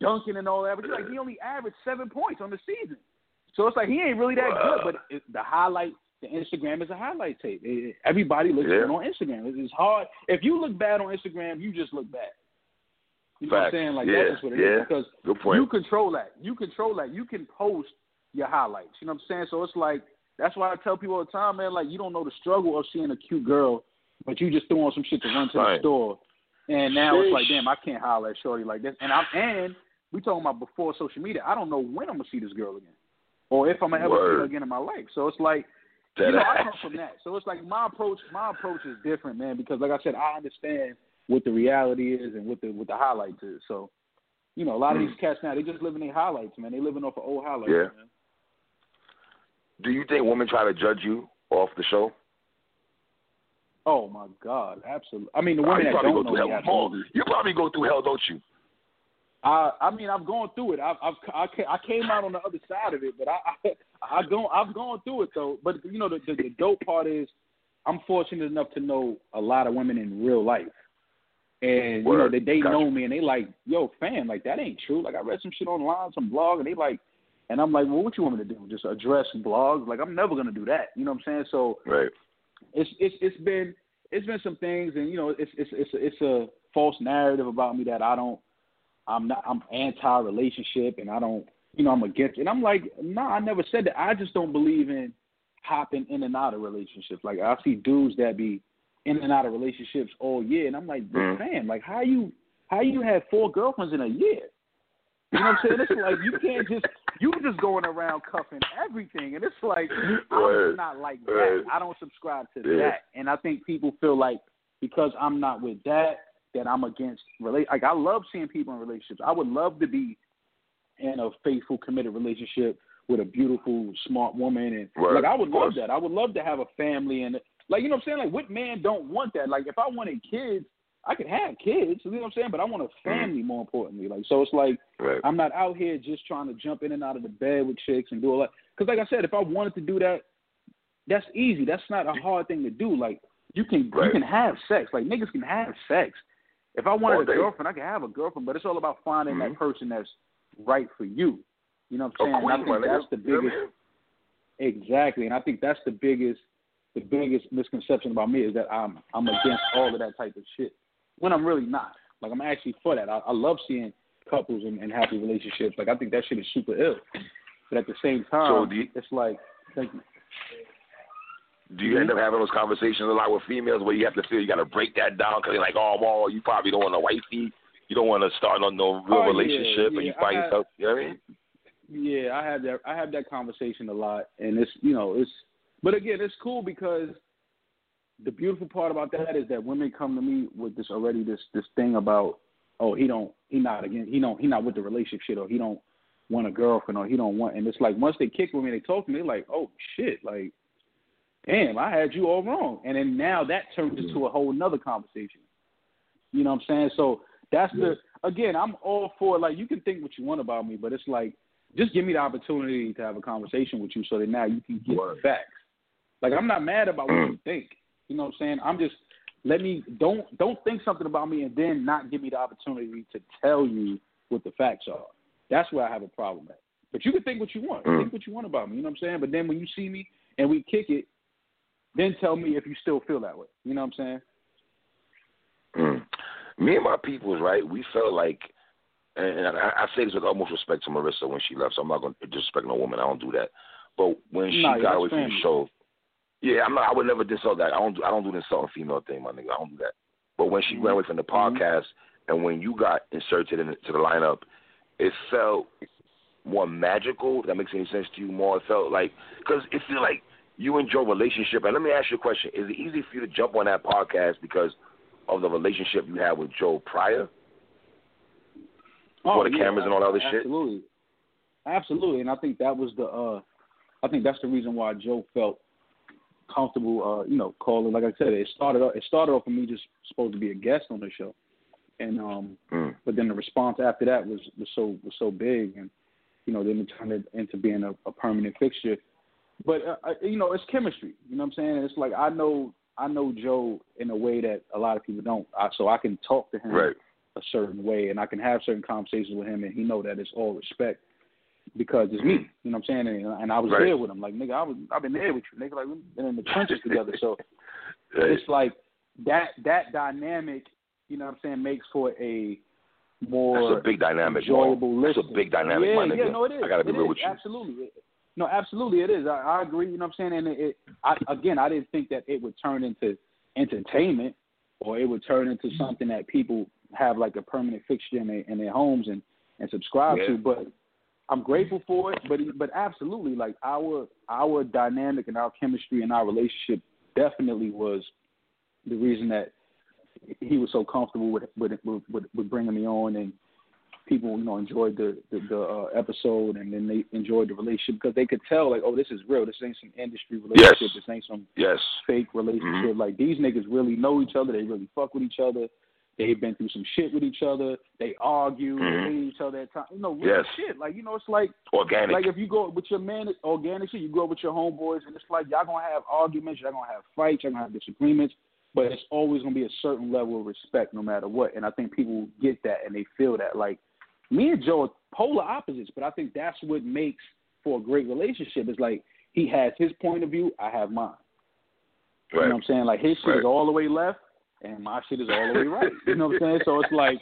dunking and all that. But you're like, he only averaged seven points on the season. So it's like he ain't really that good. But it, the highlight, the Instagram is a highlight tape. It- everybody looks Yeah. good on Instagram. It- It's hard. If you look bad on Instagram, you just look bad. You know what I'm saying? Like Yeah. that's what it is Yeah. because Good point. you control that. You control that. You can post your highlights. You know what I'm saying? So it's like that's why I tell people all the time, man. Like you don't know the struggle of seeing a cute girl, but you just threw on some shit to run to Right. the store, and now it's like, damn, I can't holler at shorty like this. And I'm and we talking about before social media. I don't know when I'm gonna see this girl again, or if I'm gonna ever see her again in my life. So it's like. You know, I come from that, so it's like my approach. My approach is different, man, because like I said, I understand what the reality is and what the what the highlights is. So, you know, a lot of Mm. these cats now they just living their highlights, man. They living off of old highlights, Yeah. man. Do you think women try to judge you off the show? Oh my God, absolutely. I mean, the Oh, women you that don't go know me. Absolutely. You probably go through hell, don't you? I I mean, I've gone through it. I've, I've I came out on the other side of it, but I I I've gone I've gone through it though. But you know, the, the the dope part is I'm fortunate enough to know a lot of women in real life, and you know Word. they they Gotcha. know me and they like, yo, fam, like that ain't true. Like I read some shit online, some blog, and they like, and I'm like, well, what you want me to do? Just address blogs? Like I'm never gonna do that. You know what I'm saying? So Right. it's it's it's been it's been some things, and you know, it's it's it's a, it's a false narrative about me that I don't. I'm not. I'm anti-relationship, and I don't. You know, I'm against. And I'm like, nah, I never said that. I just don't believe in hopping in and out of relationships. Like I see dudes that be in and out of relationships all year, and I'm like, Mhm. man, like how you how you have four girlfriends in a year? You know what I'm saying? It's like you can't just you just going around cuffing everything, and it's like I'm just not like that. I don't subscribe to that, and I think people feel like because I'm not with that that I'm against relate. Like I love seeing people in relationships. I would love to be in a faithful, committed relationship with a beautiful, smart woman, and Word. like I would love that. I would love to have a family, and like you know what I'm saying. Like what man don't want that? Like if I wanted kids, I could have kids, you know what I'm saying? But I want a Mm-hmm. family more importantly. Like so, it's like Right. I'm not out here just trying to jump in and out of the bed with chicks and do all that. Because like I said, if I wanted to do that, that's easy. That's not a hard thing to do. Like you can you can have sex. Like niggas can have sex. If I wanted a girlfriend, I could have a girlfriend. But it's all about finding Mhm. that person that's right for you. You know what I'm saying? And I think that's the You know what I biggest. Exactly, and I think that's the biggest the biggest misconception about me is that I'm I'm against all of that type of shit when I'm really not. Like I'm actually for that. I, I love seeing couples and, and happy relationships. Like I think that shit is super ill. But at the same time, So you- it's like thank you. Do you end Mm-hmm. up having those conversations a lot with females where you have to feel you got to break that down because they're like, oh, well, you probably don't want a wifey. You don't want to start on no real Oh, yeah, relationship, and you find had- yourself. You know what I mean? Yeah, I have that. I have that conversation a lot, and it's you know it's. But again, it's cool because the beautiful part about that is that women come to me with this already this this thing about oh he don't he not again he don't he not with the relationship shit or he don't want a girlfriend or he don't want and it's like once they kick with me they talk to me they're like oh shit like damn I had you all wrong and then now that turns into a whole nother conversation you know what I'm saying so that's the again I'm all for like you can think what you want about me but it's like just give me the opportunity to have a conversation with you so that now you can get the facts like I'm not mad about what you think you know what I'm saying? I'm just let me don't don't think something about me and then not give me the opportunity to tell you what the facts are. That's where I have a problem at. But you can think what you want. Mm. Think what you want about me. You know what I'm saying? But then when you see me and we kick it, then tell me if you still feel that way. You know what I'm saying? Mm. Me and my peoples, right? We felt like, and I, I say this with utmost respect to Marissa when she left. So I'm not going to disrespect no woman. I don't do that. But when she got away from the show, yeah, I'm not. I would never insult that. I don't. do- I don't do the insulting female thing, my nigga. I don't do that. But when she Mhm. went away from the podcast, and when you got inserted into the lineup, it felt more magical. If that makes any sense to you? More, it felt like because it feel like you and Joe relationship. And let me ask you a question: Is it easy for you to jump on that podcast because of the relationship you had with Joe prior? for the cameras and all that other shit? absolutely. Absolutely. And I think that was the uh I think that's the reason why Joe felt comfortable uh, you know, calling like I said, it started off it started off with me just supposed to be a guest on the show. And um Mm. but then the response after that was was so was so big and you know, then it turned it into being a, a permanent fixture. But uh, you know, it's chemistry. You know what I'm saying? It's like I know I know Joe in a way that a lot of people don't. I, so I can talk to him Right. a certain way, and I can have certain conversations with him, and he know that it's all respect because it's me. You know what I'm saying? And, and I was Right. there with him. Like nigga, I was I've been there with you, nigga. Like we've been in the trenches together. So Right. it's like that that dynamic. You know what I'm saying? Makes for a more That's a big dynamic. Enjoyable That's a big dynamic, yeah. Yeah, no, it is. I gotta be It real is. with you. Absolutely. It- no, absolutely, it is. I, I agree. You know what I'm saying? And it, it I, again, I didn't think that it would turn into entertainment or it would turn into mm-hmm. something that people have like a permanent fixture in their in their homes and and subscribe Yeah. to. But I'm grateful for it. But but absolutely, like our our dynamic and our chemistry and our relationship definitely was the reason that he was so comfortable with with with, with, with bringing me on and people you know enjoyed the the, the uh, episode and then they enjoyed the relationship because they could tell like oh this is real this ain't some industry relationship Yes. this ain't some Yes. fake relationship Mhm. like these niggas really know each other they really fuck with each other they've been through some shit with each other they argue Mhm. they hate each other at times you know real Yes. shit like you know it's like Organic. like if you go with your man, organic shit, you go with your homeboys, and it's like y'all gonna have arguments, y'all gonna have fights, y'all gonna have disagreements, but it's always gonna be a certain level of respect no matter what. And I think people get that and they feel that. Like me and Joe are polar opposites, but I think that's what makes for a great relationship. Is like he has his point of view, I have mine. You know what I'm saying? Like his shit Right. is all the way left, and my shit is all the way right. You know what I'm saying? So it's like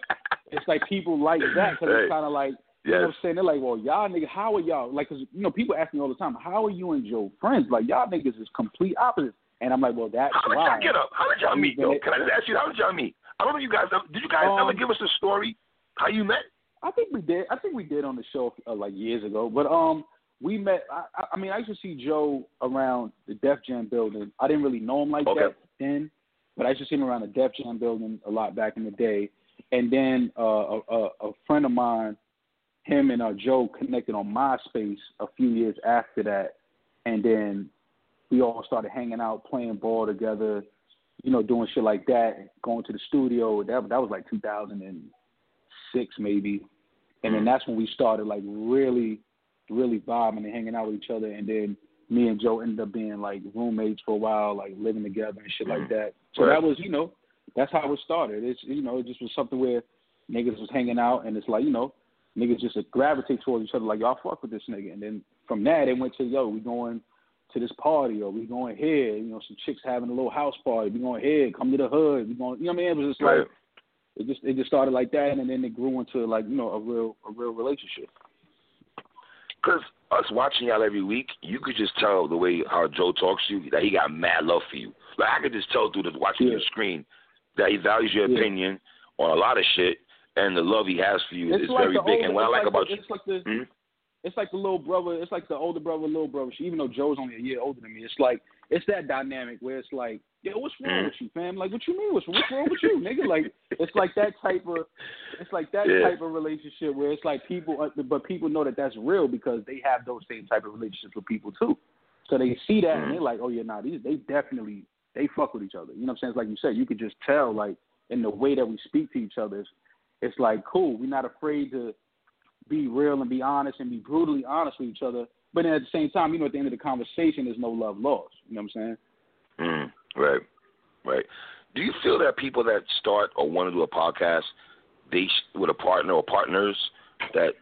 it's like people like that because Right. it's kind of like you know what I'm saying? They're like, well, y'all niggas, how are y'all? Like, 'cause you know, people ask me all the time, how are you and Joe friends? Like, y'all niggas is complete opposites. And I'm like, well, that's How did why. y'all get up? How did y'all meet, though? Can I just ask you, how did y'all meet? I don't know if you guys, did you guys Um, ever give us a story how you met? I think we did. I think we did on the show uh, like years ago. But um, we met. I, I- mean, I used to see Joe around the Def Jam building. I didn't really know him like Okay. that then, but I used to see him around the Def Jam building a lot back in the day. And then uh, a, a, a friend of mine, him and uh, Joe connected on MySpace a few years after that, and then we all started hanging out, playing ball together. you know, doing shit like that, going to the studio. That that was like 2006 maybe, and then mm. that's when we started like really, really vibing and hanging out with each other. And then me and Joe ended up being like roommates for a while, like living together and shit like mm. that. So Right. that was, you know, that's how it started. It's you know, it just was something where niggas was hanging out, and it's like you know, niggas just gravitate towards each other, like y'all fuck with this nigga. And then from that, it went to yo, we going to this party, or we going here. You know, some chicks having a little house party. We going here, come to the hood. We going, you know what I mean? It was just like Right. It just it just started like that, and then it grew into like you know a real a real relationship. Cause us watching y'all every week, you could just tell the way how Joe talks to you that he got mad love for you. Like I could just tell through the watching Yeah. your screen that he values your Yeah. opinion on a lot of shit, and the love he has for you It's is like very big. older, and what I like like about the, you, it's like the Mhm. it's like the little brother, it's like the older brother, little brother. Even though Joe's only a year older than me, it's like it's that dynamic where it's like, yo, what's wrong Mhm. with you, fam? Like, what you mean? What's what's wrong with you, nigga? Like, it's like that type of, it's like that Yeah. type of relationship where it's like people, uh, but people know that that's real because they have those same type of relationships with people too. So they see that and they're like, oh yeah, nah, these they definitely they fuck with each other. You know what I'm saying? It's like you said, you could just tell like in the way that we speak to each other. It's, it's like cool. We're not afraid to be real and be honest and be brutally honest with each other. But then at the same time, you know, at the end of the conversation, there's no love lost. You know what I'm saying? Mm, right, right. Do you feel that people that start or want to do a podcast, they sh- with a partner or partners, that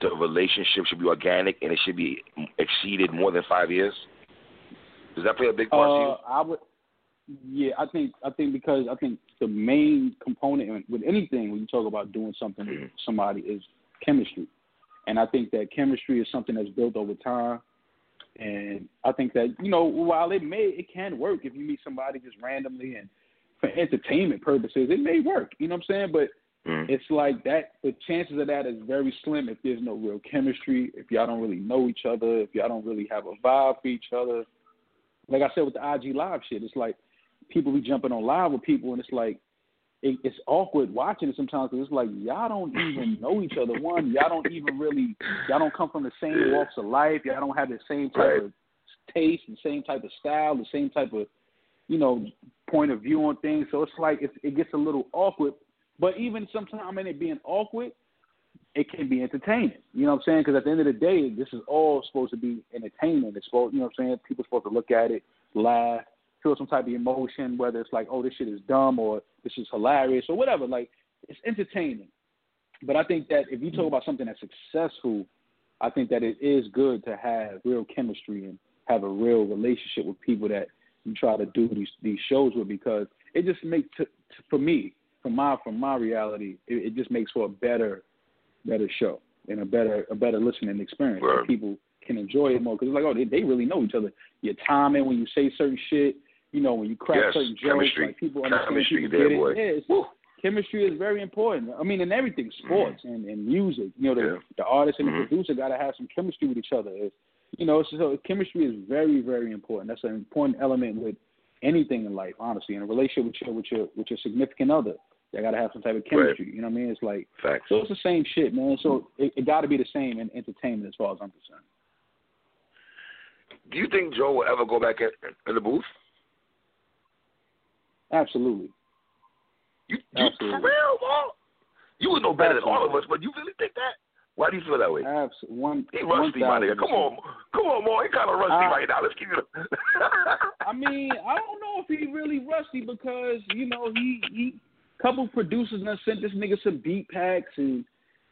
the relationship should be organic and it should be exceeded more than five years? Does that play a big part to you? Uh, I would. Yeah, I think I think because I think the main component with anything when you talk about doing something with Mhm. somebody is chemistry, and I think that chemistry is something that's built over time. And I think that you know while it may it can work if you meet somebody just randomly and for entertainment purposes it may work. You know what I'm saying? But Mm. it's like that the chances of that is very slim if there's no real chemistry if y'all don't really know each other if y'all don't really have a vibe for each other like i said with the ig live shit it's like people be jumping on live with people and it's like it, it's awkward watching it sometimes because it's like y'all don't even know each other one y'all don't even really y'all don't come from the same walks of life y'all don't have the same type Right. of taste the same type of style the same type of you know point of view on things so it's like it, it gets a little awkward but even sometimes in it being awkward, it can be entertaining. You know what I'm saying? Because at the end of the day, this is all supposed to be entertainment. It's supposed, you know what I'm saying? People supposed to look at it, laugh, feel some type of emotion, whether it's like, oh, this shit is dumb or this is hilarious or whatever. Like, it's entertaining. But I think that if you talk about something that's successful, I think that it is good to have real chemistry and have a real relationship with people that you try to do these these shows with because it just makes t- t- for me from my from my reality it, it just makes for a better better show and a better a better listening experience. Right. People can enjoy it more because it's like oh they they really know each other. Your timing when you say certain shit, you know when you crack Yes, certain jokes, chemistry. like people understand Chemistry people there, get it. boy. Yeah, it's, chemistry is very important. I mean, in everything, mm-hmm. sports and, and music. You know, the, Yeah. the artist and the mm-hmm. producer got to have some chemistry with each other. It's, you know, so chemistry is very, very important. That's an important element with anything in life, honestly. In a relationship with your with your with your significant other, they got to have some type of chemistry. You know what I mean? It's like Facts. so. It's the same shit, man. So it, it got to be the same in entertainment as far as I'm concerned. Do you think Joe will ever go back in the booth? Absolutely. You, you for real, Paul? You would know better than all of us, but you really think that? Why do you feel that way? Abs- one. He rusty, my nigga. Come on, come on, boy. He kind of rusty right now. Let's keep it. I mean, I don't know if he really rusty because you know he he couple producers done sent this nigga some beat packs and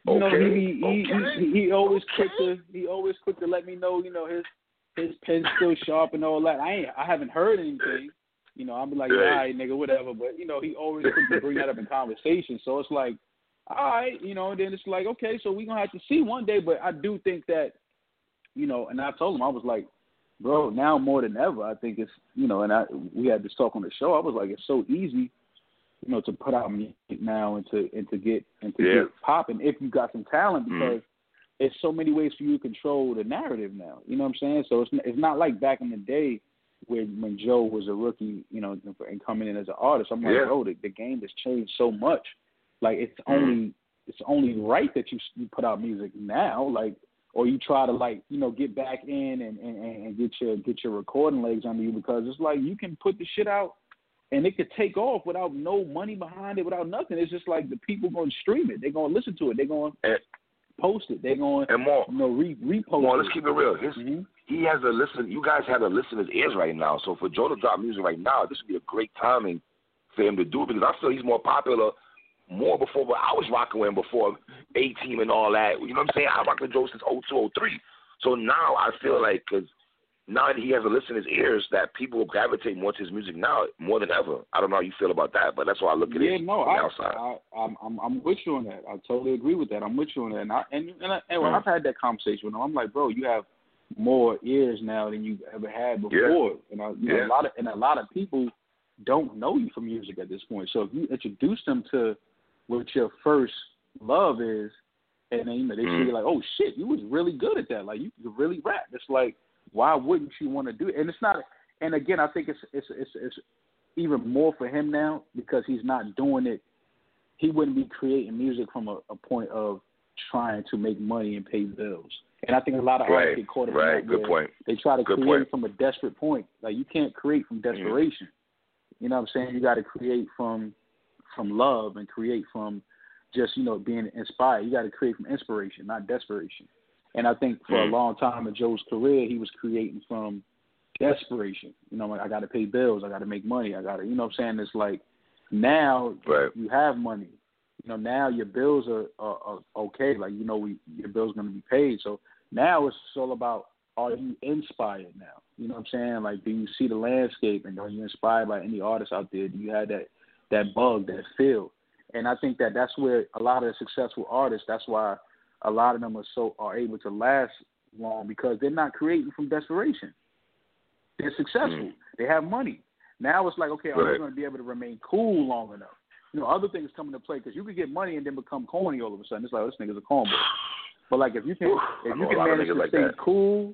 you know he he, okay, he he always quick to he always quick to let me know you know his his pen's still sharp and all that. I ain't I haven't heard anything. You know, I'll be like, all Right. nigga, whatever. But you know, he always bring that up in conversation. So it's like, all right, you know, and then it's like, okay, so we gonna have to see one day. But I do think that, you know, and I told him I was like, bro, now more than ever, I think it's you know, and I we had this talk on the show. I was like, it's so easy, you know, to put out music now and to and to get and to Yeah. get popping if you got some talent Mhm. because it's so many ways for you to control the narrative now. You know what I'm saying? So it's it's not like back in the day when when Joe was a rookie, you know, and coming in as an artist. I'm like, Yeah. bro, the, the game has changed so much. Like it's Mhm. only it's only right that you you put out music now, like or you try to like you know get back in and and, and get your get your recording legs under you because it's like you can put the shit out and it could take off without no money behind it, without nothing. It's just like the people going to stream it. They're going to listen to it. They're going to post it. They're going and more, you know, re- repost more. it. Let's keep it real. His, mm-hmm. He has a listen. You guys have a listen his ears right now. So for Joe to drop music right now, this would be a great timing for him to do it because I feel he's more popular more before. But I was rocking with him before A Team and all that. You know what I'm saying? I rocked with Joe since 02, 03. So now I feel like because now that he has a listen in his ears, that people gravitate more to his music now more than ever. I don't know how you feel about that, but that's why I look at yeah, it no, from I, outside. I, I'm, I'm, I'm with you on that. I totally agree with that. I'm with you on that. And I, and, and, I, and when Mm. I've had that conversation with him, I'm like, bro, you have more ears now than you've ever had before. Yeah. And I, you know, a lot of and a lot of people don't know you from music at this point. So if you introduce them to what your first love is, and then you know they Mm. see like, oh shit, you was really good at that. Like you could really rap. It's like, why wouldn't you want to do it? And it's not. And again, I think it's it's it's, it's even more for him now because he's not doing it. He wouldn't be creating music from a, a point of trying to make money and pay bills. And I think a lot of Right, artists get caught up in right. that Good point. They try to Good create point. from a desperate point. Like you can't create from desperation. You know what I'm saying? You got to create from from love and create from just you know being inspired. You got to create from inspiration, not desperation. And I think for Mm. a long time in Joe's career, he was creating from desperation. You know, like I got to pay bills, I got to make money, I got to, you know, what I'm saying it's like now Right. you have money. You know, now your bills are, are, are okay. Like you know, we your bills going to be paid. So now it's all about are you inspired now? You know what I'm saying? Like, do you see the landscape and are you inspired by any artists out there? Do you have that that bug, that feel? And I think that that's where a lot of the successful artists. That's why a lot of them are so are able to last long because they're not creating from desperation. They're successful. Mm. They have money. Now it's like, okay, are we Right. going to be able to remain cool long enough? You know, other things come into play because you could get money and then become corny all of a sudden. It's like oh, this nigga's a cornball. But like if you can, if you can manage to like stay that. cool,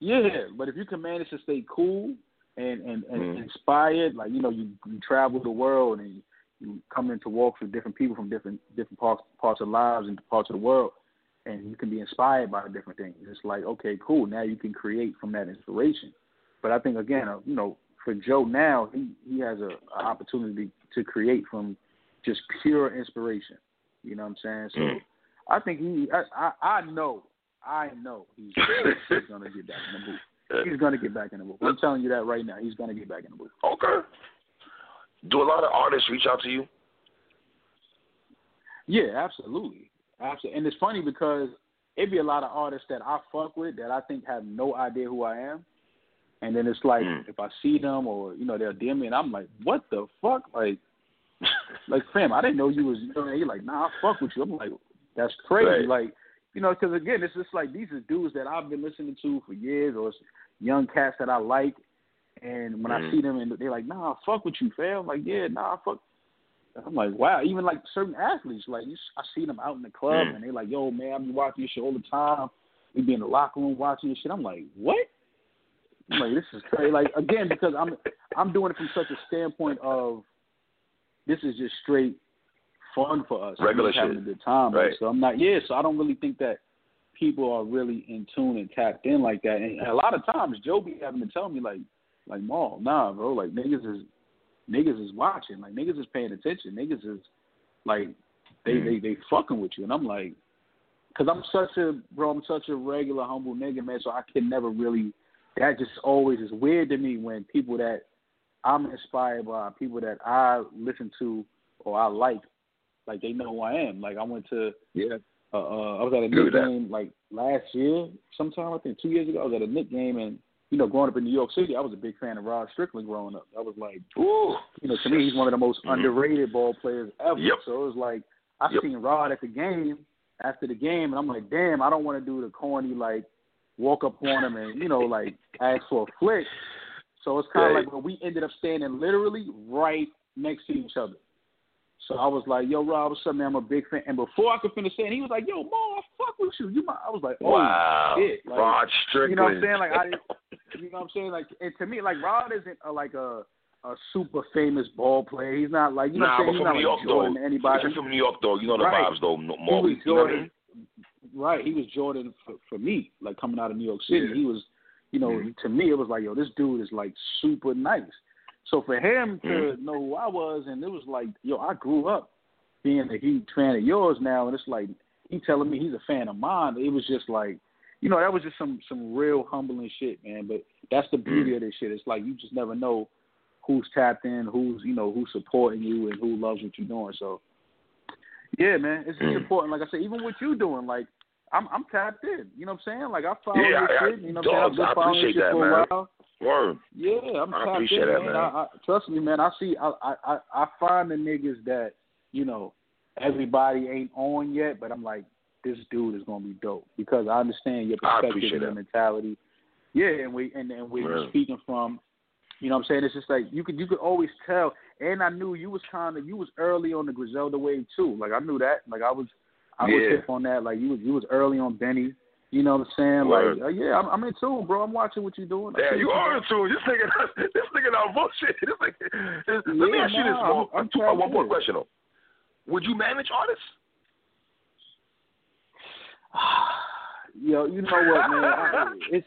yeah. But if you can manage to stay cool and and, and Mm. inspired, like you know, you, you travel the world and you come into walks with different people from different different parts parts of lives and parts of the world, and you can be inspired by different things. It's like okay, cool. Now you can create from that inspiration. But I think again, uh, you know, for Joe now, he he has a, a opportunity to create from just pure inspiration. You know what I'm saying? So Mm. I think he, I, I, I know, I know he's, he's gonna get back in the booth. He's gonna get back in the booth. I'm telling you that right now. He's gonna get back in the booth. Okay. Do a lot of artists reach out to you? Yeah, absolutely, absolutely. And it's funny because it'd be a lot of artists that I fuck with that I think have no idea who I am. And then it's like Mm. if I see them or you know they'll DM me and I'm like, what the fuck? Like, like fam, I didn't know you was. You know, you're like, nah, I fuck with you. I'm like, that's crazy. Right. Like, you know, because again, it's just like these are dudes that I've been listening to for years, or young cats that I like. And when I Mm. see them and they're like, nah, I fuck with you, fam. I'm like, yeah, nah, I fuck. I'm like, wow. Even like certain athletes, like you, I see them out in the club Mm. and they're like, yo, man, I be watching your shit all the time. We be in the locker room watching your shit. I'm like, what? I'm like, this is crazy. Like again, because I'm I'm doing it from such a standpoint of this is just straight fun for us. Regular We're having a good time. Right. so I'm not. Yeah. So I don't really think that people are really in tune and tapped in like that. And a lot of times, Joe be having to tell me like, like, Mal, nah, bro. Like niggas is niggas is watching. Like niggas is paying attention. Niggas is like they Mm. they they fucking with you. And I'm like, because I'm such a bro. I'm such a regular humble nigga, man. So I can never really. That just always is weird to me when people that I'm inspired by, people that I listen to or I like, like they know who I am. Like I went to Yeah. uh, uh I was at a Agree Knick with that. game like last year, sometime I think two years ago. I was at a Knick game and you know, growing up in New York City, I was a big fan of Rod Strickland growing up. I was like, Ooh. you know, to me, he's one of the most Mhm. underrated ball players ever. Yep. So it was like I Yep. seen Rod at the game after the game, and I'm like, damn, I don't want to do the corny like walk up on him and you know like ask for a flick. So it's kind of Right. like well, we ended up standing literally right next to each other. So I was like, "Yo, Rod, what's up, man? I'm a big fan." And before I could finish saying, he was like, "Yo, Mo, I fuck with you." You, my, I was like, "Oh wow. shit!" Like, Rod Strickland. you know what I'm saying? Like I, you know what I'm saying? Like, and to me, like Rod isn't a, like a a super famous ball player. He's not like you know nah, what I'm saying. He's not New York like though. Jordan to anybody. You're from New York though, you know the Right. vibes though. He More, was you know I Jordan, mean? right? He was Jordan for, for me, like coming out of New York City. Yeah. He was, you know, Mhm. to me it was like, yo, this dude is like super nice. So for him to Mm-hmm. know who I was, and it was like, yo, I grew up being a huge fan of yours now, and it's like he telling me he's a fan of mine. It was just like, you know, that was just some some real humbling shit, man. But that's the beauty of this shit. It's like you just never know who's tapped in, who's you know who's supporting you, and who loves what you're doing. So, yeah, man, it's just Mm. important. Like I said, even what you're doing, like I'm I'm tapped in. You know what I'm saying? Like I follow Yeah, this I- shit. You know what I'm saying? I've been following this shit that, for man. a while. Word. Yeah, I'm I tapped in, that, man. man. I, I, trust me, man. I see. I, I I find the niggas that you know everybody ain't on yet, but I'm like, this dude is gonna be dope because I understand your perspective and your mentality. Yeah, and we and, and you're speaking from. You know what I'm saying? It's just like you could you could always tell. And I knew you was kind of you was early on the Griselda wave too. Like I knew that. Like I was I was Yeah. hip on that. Like you was you was early on Benny. You know what I'm saying? Word. Like uh, yeah, I'm, I'm in tune, bro. I'm watching what you're doing. Yeah, you are you're too. This nigga, this nigga not bullshit. This nigga, let me Yeah, ask you this. I'm- I'm Two- uh, one more in. question though. Would you manage artists? Yo, you know what, man? I, it's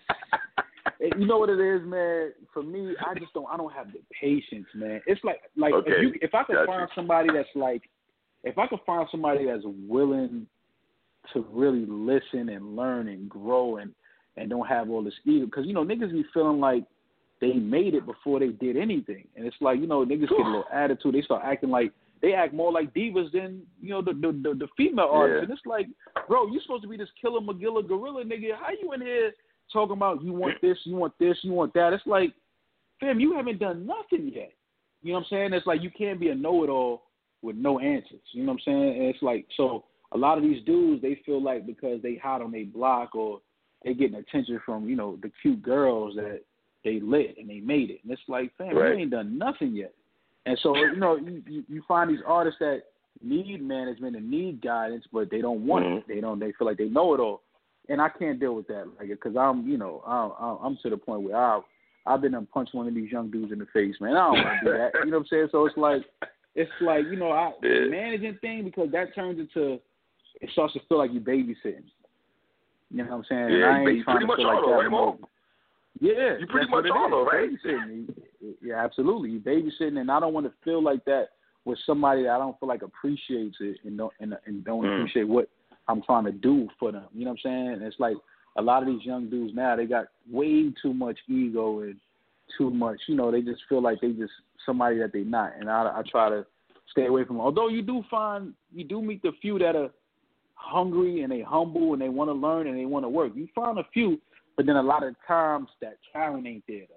it- you know what it is, man. For me, I just don't. I don't have the patience, man. It's like like Okay, if you if I could got find somebody that's like, if I could find somebody that's willing to really listen and learn and grow and and don't have all this ego, because you know niggas be feeling like they made it before they did anything, and it's like you know niggas get a little attitude. They start acting like they act more like divas than you know the the the, the female artists, Yeah. and it's like, bro, you supposed to be this killer Magilla gorilla nigga. How you in here talking about you want this, you want this, you want that? It's like, fam, you haven't done nothing yet. You know what I'm saying? It's like you can't be a know-it-all with no answers. You know what I'm saying? And it's like so a lot of these dudes they feel like because they hot on their block or they getting attention from you know the cute girls that they lit and they made it. And it's like, fam, Right. you ain't done nothing yet. And so you know you, you find these artists that need management and need guidance, but they don't want it. Mhm. They don't. They feel like they know it all, and I can't deal with that. Like, because I'm you know I'm I'm to the point where I I've been and punched one of these young dudes in the face, man. I don't want to do that. You know what I'm saying? So it's like it's like you know I Yeah. managing thing because that turns into it starts to feel like you babysitting. You know what I'm saying? And Yeah, I you ain't trying pretty to much feel like that right, Mo? no- Yeah, You pretty much though, right? Babysitting. Yeah, absolutely. You babysitting, and I don't want to feel like that with somebody that I don't feel like appreciates it and don't and, and don't Mm. appreciate what I'm trying to do for them. You know what I'm saying? And it's like a lot of these young dudes now they got way too much ego and too much. You know, they just feel like they just somebody that they not. And I, I try to stay away from. Them. Although you do find you do meet the few that are hungry and they humble and they want to learn and they want to work. You find a few, but then a lot of times that talent ain't there though.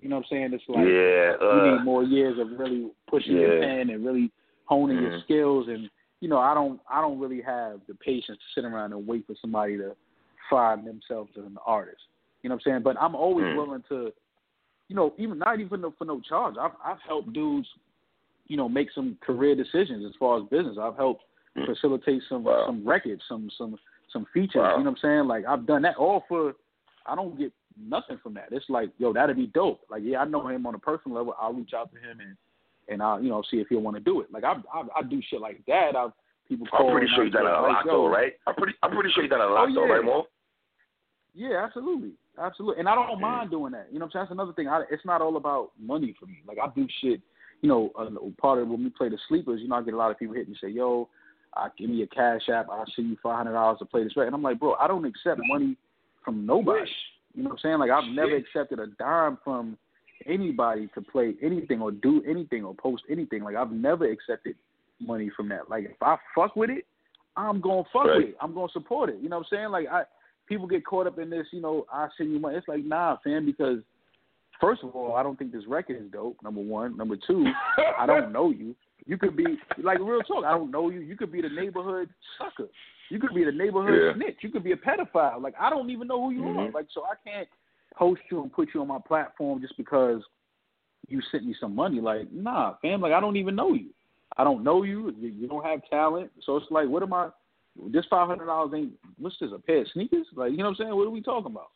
You know what I'm saying? It's like yeah, you uh, need more years of really pushing your yeah. pen and really honing your Mhm. skills and you know I don't I don't really have the patience to sit around and wait for somebody to find themselves as an artist. You know what I'm saying? But I'm always Mm. willing to, you know, even not even for no, for no charge. I've I've helped dudes, you know, make some career decisions as far as business. I've helped Mm. facilitate some Wow. some records, some some some features. Wow. You know what I'm saying? Like I've done that all for. I don't get nothing from that. It's like, yo, that'd be dope. Like, yeah, I know him on a personal level. I'll reach out to him and and I'll you know see if he'll want to do it. Like I I, I do shit like that. I've people call. I'm pretty sure you've done a like, lot though, right? I'm pretty, I'm pretty sure you've done a lot Oh, though, yeah. right, Mo? Yeah, absolutely, absolutely. And I don't mind doing that. You know what I'm saying? That's another thing. I, it's not all about money for me. Like I do shit. You know, uh, part of when we play the sleepers, you know, I get a lot of people hit and say, "Yo, uh, give me a cash app. I'll send you five hundred dollars to play this record." And I'm like, bro, I don't accept money from nobody. You know what I'm saying? Like I've never accepted a dime from anybody to play anything or do anything or post anything. Like I've never accepted money from that. Like if I fuck with it, I'm gonna fuck Right. with it. I'm gonna support it. You know what I'm saying? Like I people get caught up in this, you know, I send you money. It's like, nah, fam, because first of all, I don't think this record is dope, number one. Number two, I don't know you. You could be like real talk, I don't know you. You could be the neighborhood sucker. You could be the neighborhood Yeah. snitch. You could be a pedophile. Like I don't even know who you are. Mhm. Like so I can't post you and put you on my platform just because you sent me some money. Like, nah, fam, like I don't even know you. I don't know. You you don't have talent. So it's like, what am I? This five hundred dollars ain't. What's this? A pair of sneakers? Like, you know what I'm saying? What are we talking about?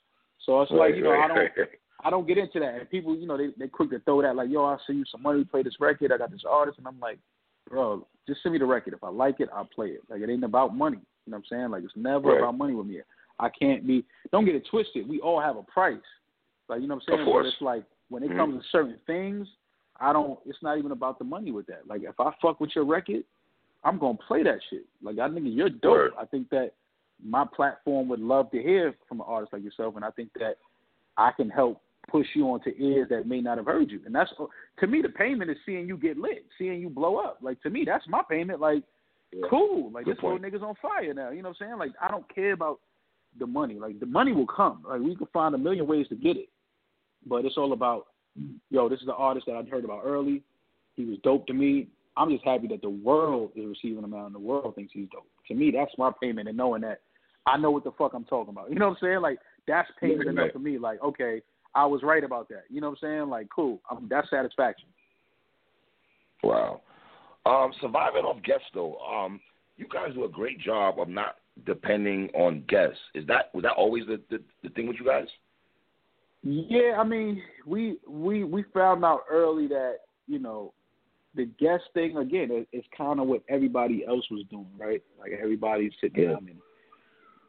So it's like, you know, I don't. I don't get into that. And people, you know, they they quick to throw that like, yo, I'll send you some money, play this record. I got this artist, and I'm like, bro, just send me the record. If I like it, I'll play it. Like it ain't about money. You know what I'm saying? Like it's never about money with me. I can't be. Don't get it twisted. We all have a price. Like you know what I'm saying? Of But course. it's like when it Mhm. comes to certain things, I don't. It's not even about the money with that. Like if I fuck with your record, I'm gonna play that shit. Like I think you're dope. Word. I think that my platform would love to hear from an artist like yourself, and I think that I can help push you onto ears that may not have heard you. And that's to me the payment is seeing you get lit, seeing you blow up. Like to me, that's my payment. Like Yeah. cool. Like Good this point. nigga's on fire now. You know what I'm saying? Like I don't care about the money. Like the money will come. Like we can find a million ways to get it. But it's all about, yo, this is the artist that I heard about early. He was dope to me. I'm just happy that the world is receiving him out and the world thinks he's dope. To me, that's my payment and knowing that I know what the fuck I'm talking about. You know what I'm saying? Like that's payment Right, enough right. for me. Like, okay, I was right about that. You know what I'm saying? Like, cool. I'm, that's satisfaction. Wow. Um, surviving off guests though, um, you guys do a great job of not depending on guests. Is that was that always the, the, the thing with you guys? Yeah, I mean, we we we found out early that you know the guest thing again is, is kind of what everybody else was doing, right? Like everybody's sitting Yeah. down and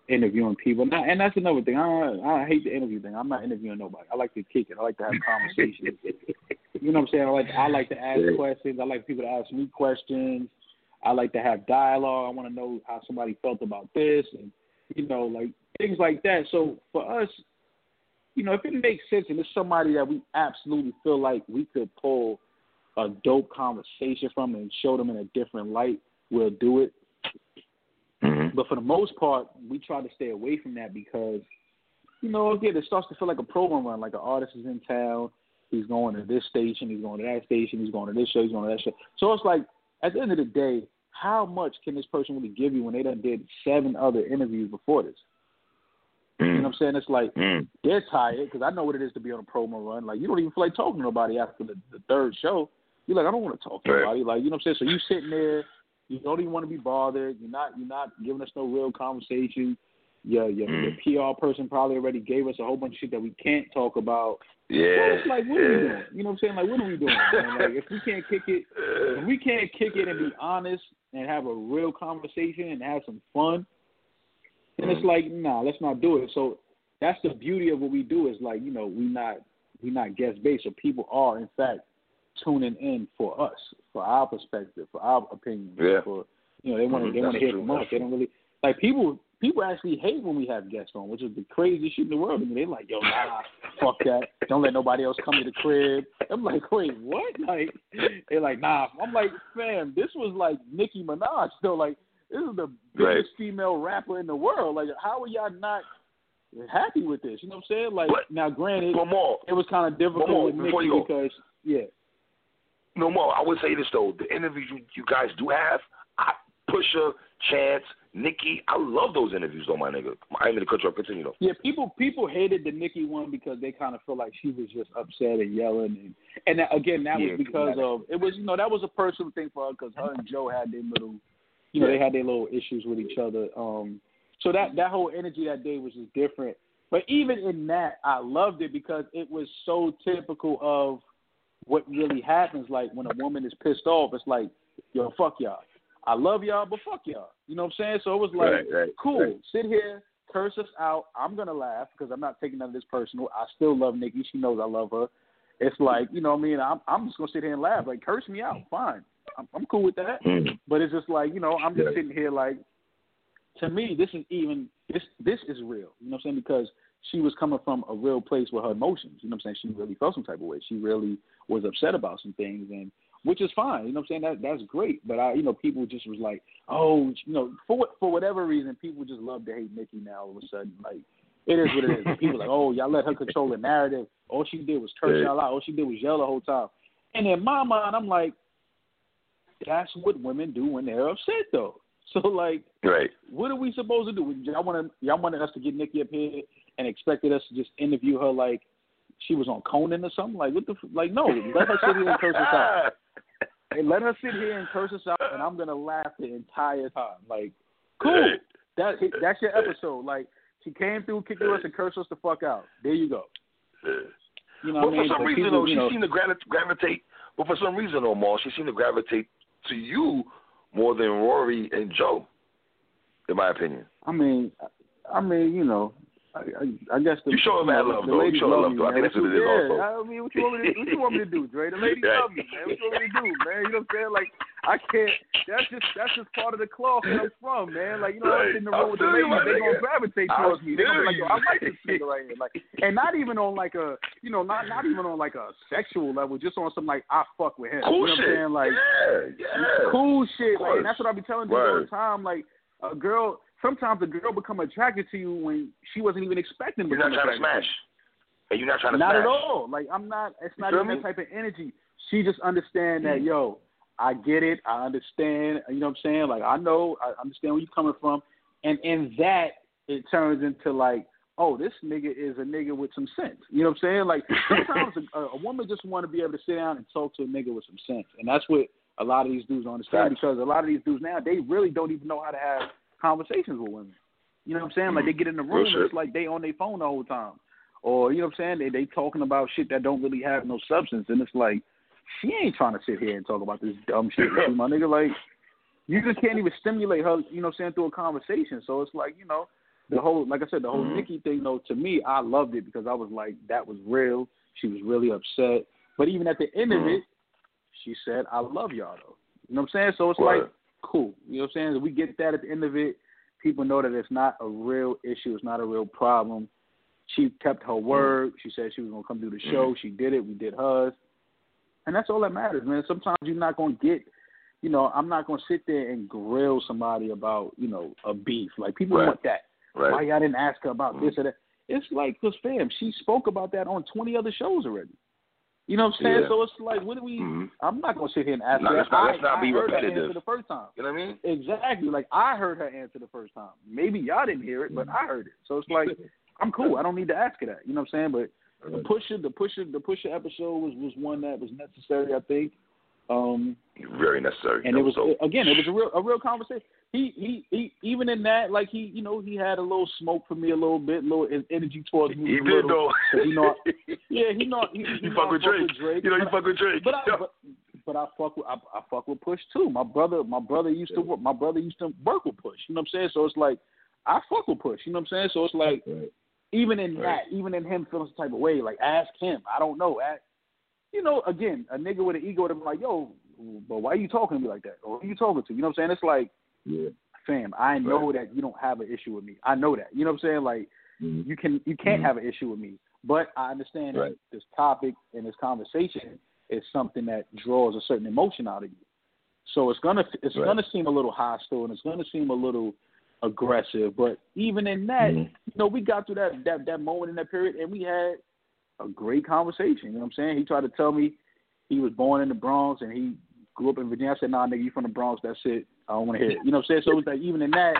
interviewing people, and, and that's another thing. I don't, I hate the interview thing. I'm not interviewing nobody. I like to kick it. I like to have conversations. you know what I'm saying? I like I like to ask Yeah. questions. I like people to ask me questions. I like to have dialogue. I want to know how somebody felt about this, and you know, like things like that. So for us, you know, if it makes sense and it's somebody that we absolutely feel like we could pull a dope conversation from and show them in a different light, we'll do it. Mm-hmm. But for the most part, we try to stay away from that because, you know, again, it starts to feel like a program run. Like an artist is in town, he's going to this station, he's going to that station, he's going to this show, he's going to that show. So it's like, at the end of the day, how much can this person really give you when they done did seven other interviews before this? You know what I'm saying? It's like Mm. they're tired because I know what it is to be on a promo run. Like you don't even feel like talking to nobody after the, the third show. You're like, I don't want to talk to nobody. Like you know what I'm saying? So you sitting there, you don't even want to be bothered. You're not you're not giving us no real conversation. Your your, Mm. your PR person probably already gave us a whole bunch of shit that we can't talk about. Yeah. it's like, what are we doing? You know what I'm saying? Like, what are we doing? Like, if we can't kick it, if we can't kick it and be honest and have a real conversation and have some fun, then it's Mhm. like, nah, let's not do it. So that's the beauty of what we do is like, you know, we not we not guest based, so people are in fact tuning in for us, for our perspective, for our opinion, Yeah. for you know, they want to Mhm, they want to hear from us. They don't really like people. People actually hate when we have guests on, which is the craziest shit in the world. I mean, they're like, "Yo, nah, fuck that. Don't let nobody else come to the crib." I'm like, "Wait, what?" Like, they're like, "Nah." I'm like, "Fam, this was like Nicki Minaj. Though, like, this is the biggest Right. female rapper in the world. Like, how are y'all not happy with this? You know what I'm saying? Like, But- now, granted, more, it was kind of difficult with Nicki because, yeah, no more. I would say this though: the interviews you, you guys do have, I, Pusha, Chance, Nicki, I love those interviews, though, my nigga. I'm gonna cut you off. Continue though. Yeah, people people hated the Nicki one because they kind of feel like she was just upset and yelling, and and that, again that Yeah, was because of it was you know that was a personal thing for her because her and Joe had their little, you know, they had their little issues with each other. Um, so that that whole energy that day was just different. But even in that, I loved it because it was so typical of what really happens. Like when a woman is pissed off, it's like, yo, fuck y'all. I love y'all, but fuck y'all. You know what I'm saying? So it was like, Right, right, cool. right. Sit here, curse us out. I'm gonna laugh because I'm not taking none of this personal. I still love Nicki. She knows I love her. It's like, you know what I mean? I'm I'm just gonna sit here and laugh. Like curse me out, fine. I'm, I'm cool with that. Mm. But it's just like, you know, I'm just Yeah. sitting here like to me this is even this this is real. You know what I'm saying? Because she was coming from a real place with her emotions. You know what I'm saying? She really felt some type of way. She really was upset about some things and which is fine. You know what I'm saying? That that's great. But I you know, people just was like, Oh, you know, for for whatever reason people just love to hate Nicki now all of a sudden. Like it is what it is. People like, Oh, y'all let her control the narrative. All she did was curse y'all out. All she did was yell the whole time. And in my mind I'm like, that's what women do when they're upset though. So like Right. what are we supposed to do? Y'all want y'all wanted us to get Nicki up here and expected us to just interview her like she was on Conan or something? Like what the f- like? No, let her sit here and curse us out. And let her sit here and curse us out, and I'm gonna laugh the entire time. Like, cool. That that's your episode. Like she came through, kicked us, and cursed us the fuck out. There you go. You know what I mean? for some But reason, people, though, she know, seemed to gravitate. But for some reason, though, Mal, she seemed to gravitate to you more than Rory and Joe, in my opinion. I mean, I mean, you know, I, I guess the you show him that love, the though. You show love love, though. I think that's what it is yeah, also. I mean, what you want me to what you want me to do, Dre? The ladies Right. love me, man. What you want me to do, man? You know what I'm saying? Like I can't. That's just that's just part of the cloth that I'm from, man. Like you know, Right. I'm in the room with the ladies, they gonna gravitate towards me. They gonna be like, yo, I like this nigga right here. Like, and not even on like a, you know, not not even on like a sexual level, just on some like I fuck with him. Cool you know shit. what I'm saying? Like yeah, yeah. cool shit. Like, and that's what I be telling people all the time. Like a girl, sometimes a girl become attracted to you when she wasn't even expecting to You're not trying to smash. And you're not trying to not smash. at all. Like I'm not. It's not even me? that type of energy. She just understand that Mm. yo, I get it. I understand. You know what I'm saying? Like I know. I understand where you're coming from. And in that, it turns into like, oh, this nigga is a nigga with some sense. You know what I'm saying? Like sometimes a, a woman just want to be able to sit down and talk to a nigga with some sense, and that's what a lot of these dudes don't understand Facts. because a lot of these dudes now they really don't even know how to have conversations with women. You know what I'm saying? Like they get in the room, and it's like they on their phone the whole time or you know what I'm saying? They they talking about shit that don't really have no substance, and it's like she ain't trying to sit here and talk about this dumb shit with you, my nigga. Like you just can't even stimulate her, you know what I'm saying, through a conversation. So it's like you know the whole, like I said, the whole Mhm. Nicki thing. Though to me, I loved it because I was like that was real. She was really upset, but even at the end of Mhm. it, she said, "I love y'all," though. You know what I'm saying? So it's Word. like cool. You know what I'm saying? We get that at the end of it, people know that it's not a real issue. It's not a real problem. She kept her mm-hmm. word. She said she was gonna come do the show. Mm-hmm. She did it. We did hers, and that's all that matters, man. Sometimes you're not gonna get, you know, I'm not gonna sit there and grill somebody about, you know, a beef. Like people Right. want that. Right. Why y'all didn't ask her about this mm-hmm. or that? It's like, cause fam, she spoke about that on 20 other shows already. You know what I'm saying? Yeah. So it's like, what do we? Mhm. I'm not gonna sit here and ask No, her. let's not- let's not I be heard her repetitive. answer the first time. You know what I mean? Exactly. Like I heard her answer the first time. Maybe y'all didn't hear it, but I heard it. So it's like I'm cool. I don't need to ask her that. You know what I'm saying? But the Pusha, the Pusha, the Pusha episode was was one that was necessary. I think. Um, Very necessary. and it was dope. again, it was a real a real conversation. He he he even in that, like he you know he had a little smoke for me a little bit, a little energy towards me. He a did little, though. he know, yeah, he know he, You know fuck with Drake. Drake. You know you fuck with Drake. but I, but, but I fuck with I, I fuck with Push too. My brother my brother used to work my brother used to work with Push. You know what I'm saying? So it's like I fuck with Push. You know what I'm saying? So it's like even in Right. that, even in him feeling some type of way, like ask him. I don't know. Ask, you know, again, a nigga with an ego would be like, yo, but why are you talking to me like that? Or who you talking to? You know what I'm saying? It's like, Yeah. fam, I know that you don't have an issue with me. I know that. You know what I'm saying? Like you can you can't Mhm. have an issue with me. But I understand Right. that this topic and this conversation is something that draws a certain emotion out of you. So it's gonna it's Right. gonna seem a little hostile and it's gonna seem a little aggressive. But even in that, Mhm. you know, we got through that that that moment in that period and we had a great conversation. You know what I'm saying? He tried to tell me he was born in the Bronx and he grew up in Virginia. I said, Nah, nigga, you from the Bronx. That's it. I don't want to hear it. You know what I'm saying? So it was like even in that,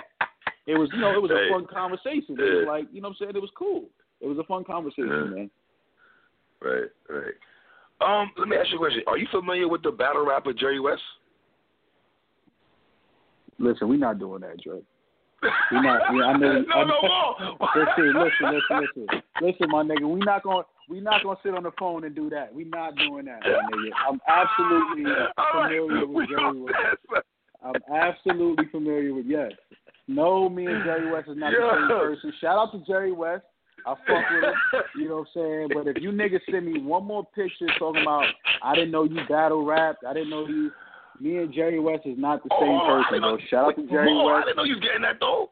it was you know it was a fun conversation. It was like you know what I'm saying? It was cool. It was a fun conversation, Yeah. man. Right, right. Um, let me ask you a question. Are you familiar with the battle rapper Jerry West? Listen, we're not doing that, Drake. We not. Yeah, I know. no, I, no more. Listen, listen, listen, listen, listen, my nigga. We not going. We not gonna sit on the phone and do that. We're not doing that, my nigga. I'm absolutely familiar with Jerry West. I'm absolutely familiar with yes. No, me and Jerry West is not the same person. Shout out to Jerry West. I fuck with him. You know what I'm saying? But if you niggas send me one more picture talking about I didn't know you battle rapped, I didn't know you. Me and Jerry West is not the same Oh, person, bro. Shout out to Jerry West. I didn't know you was getting that though.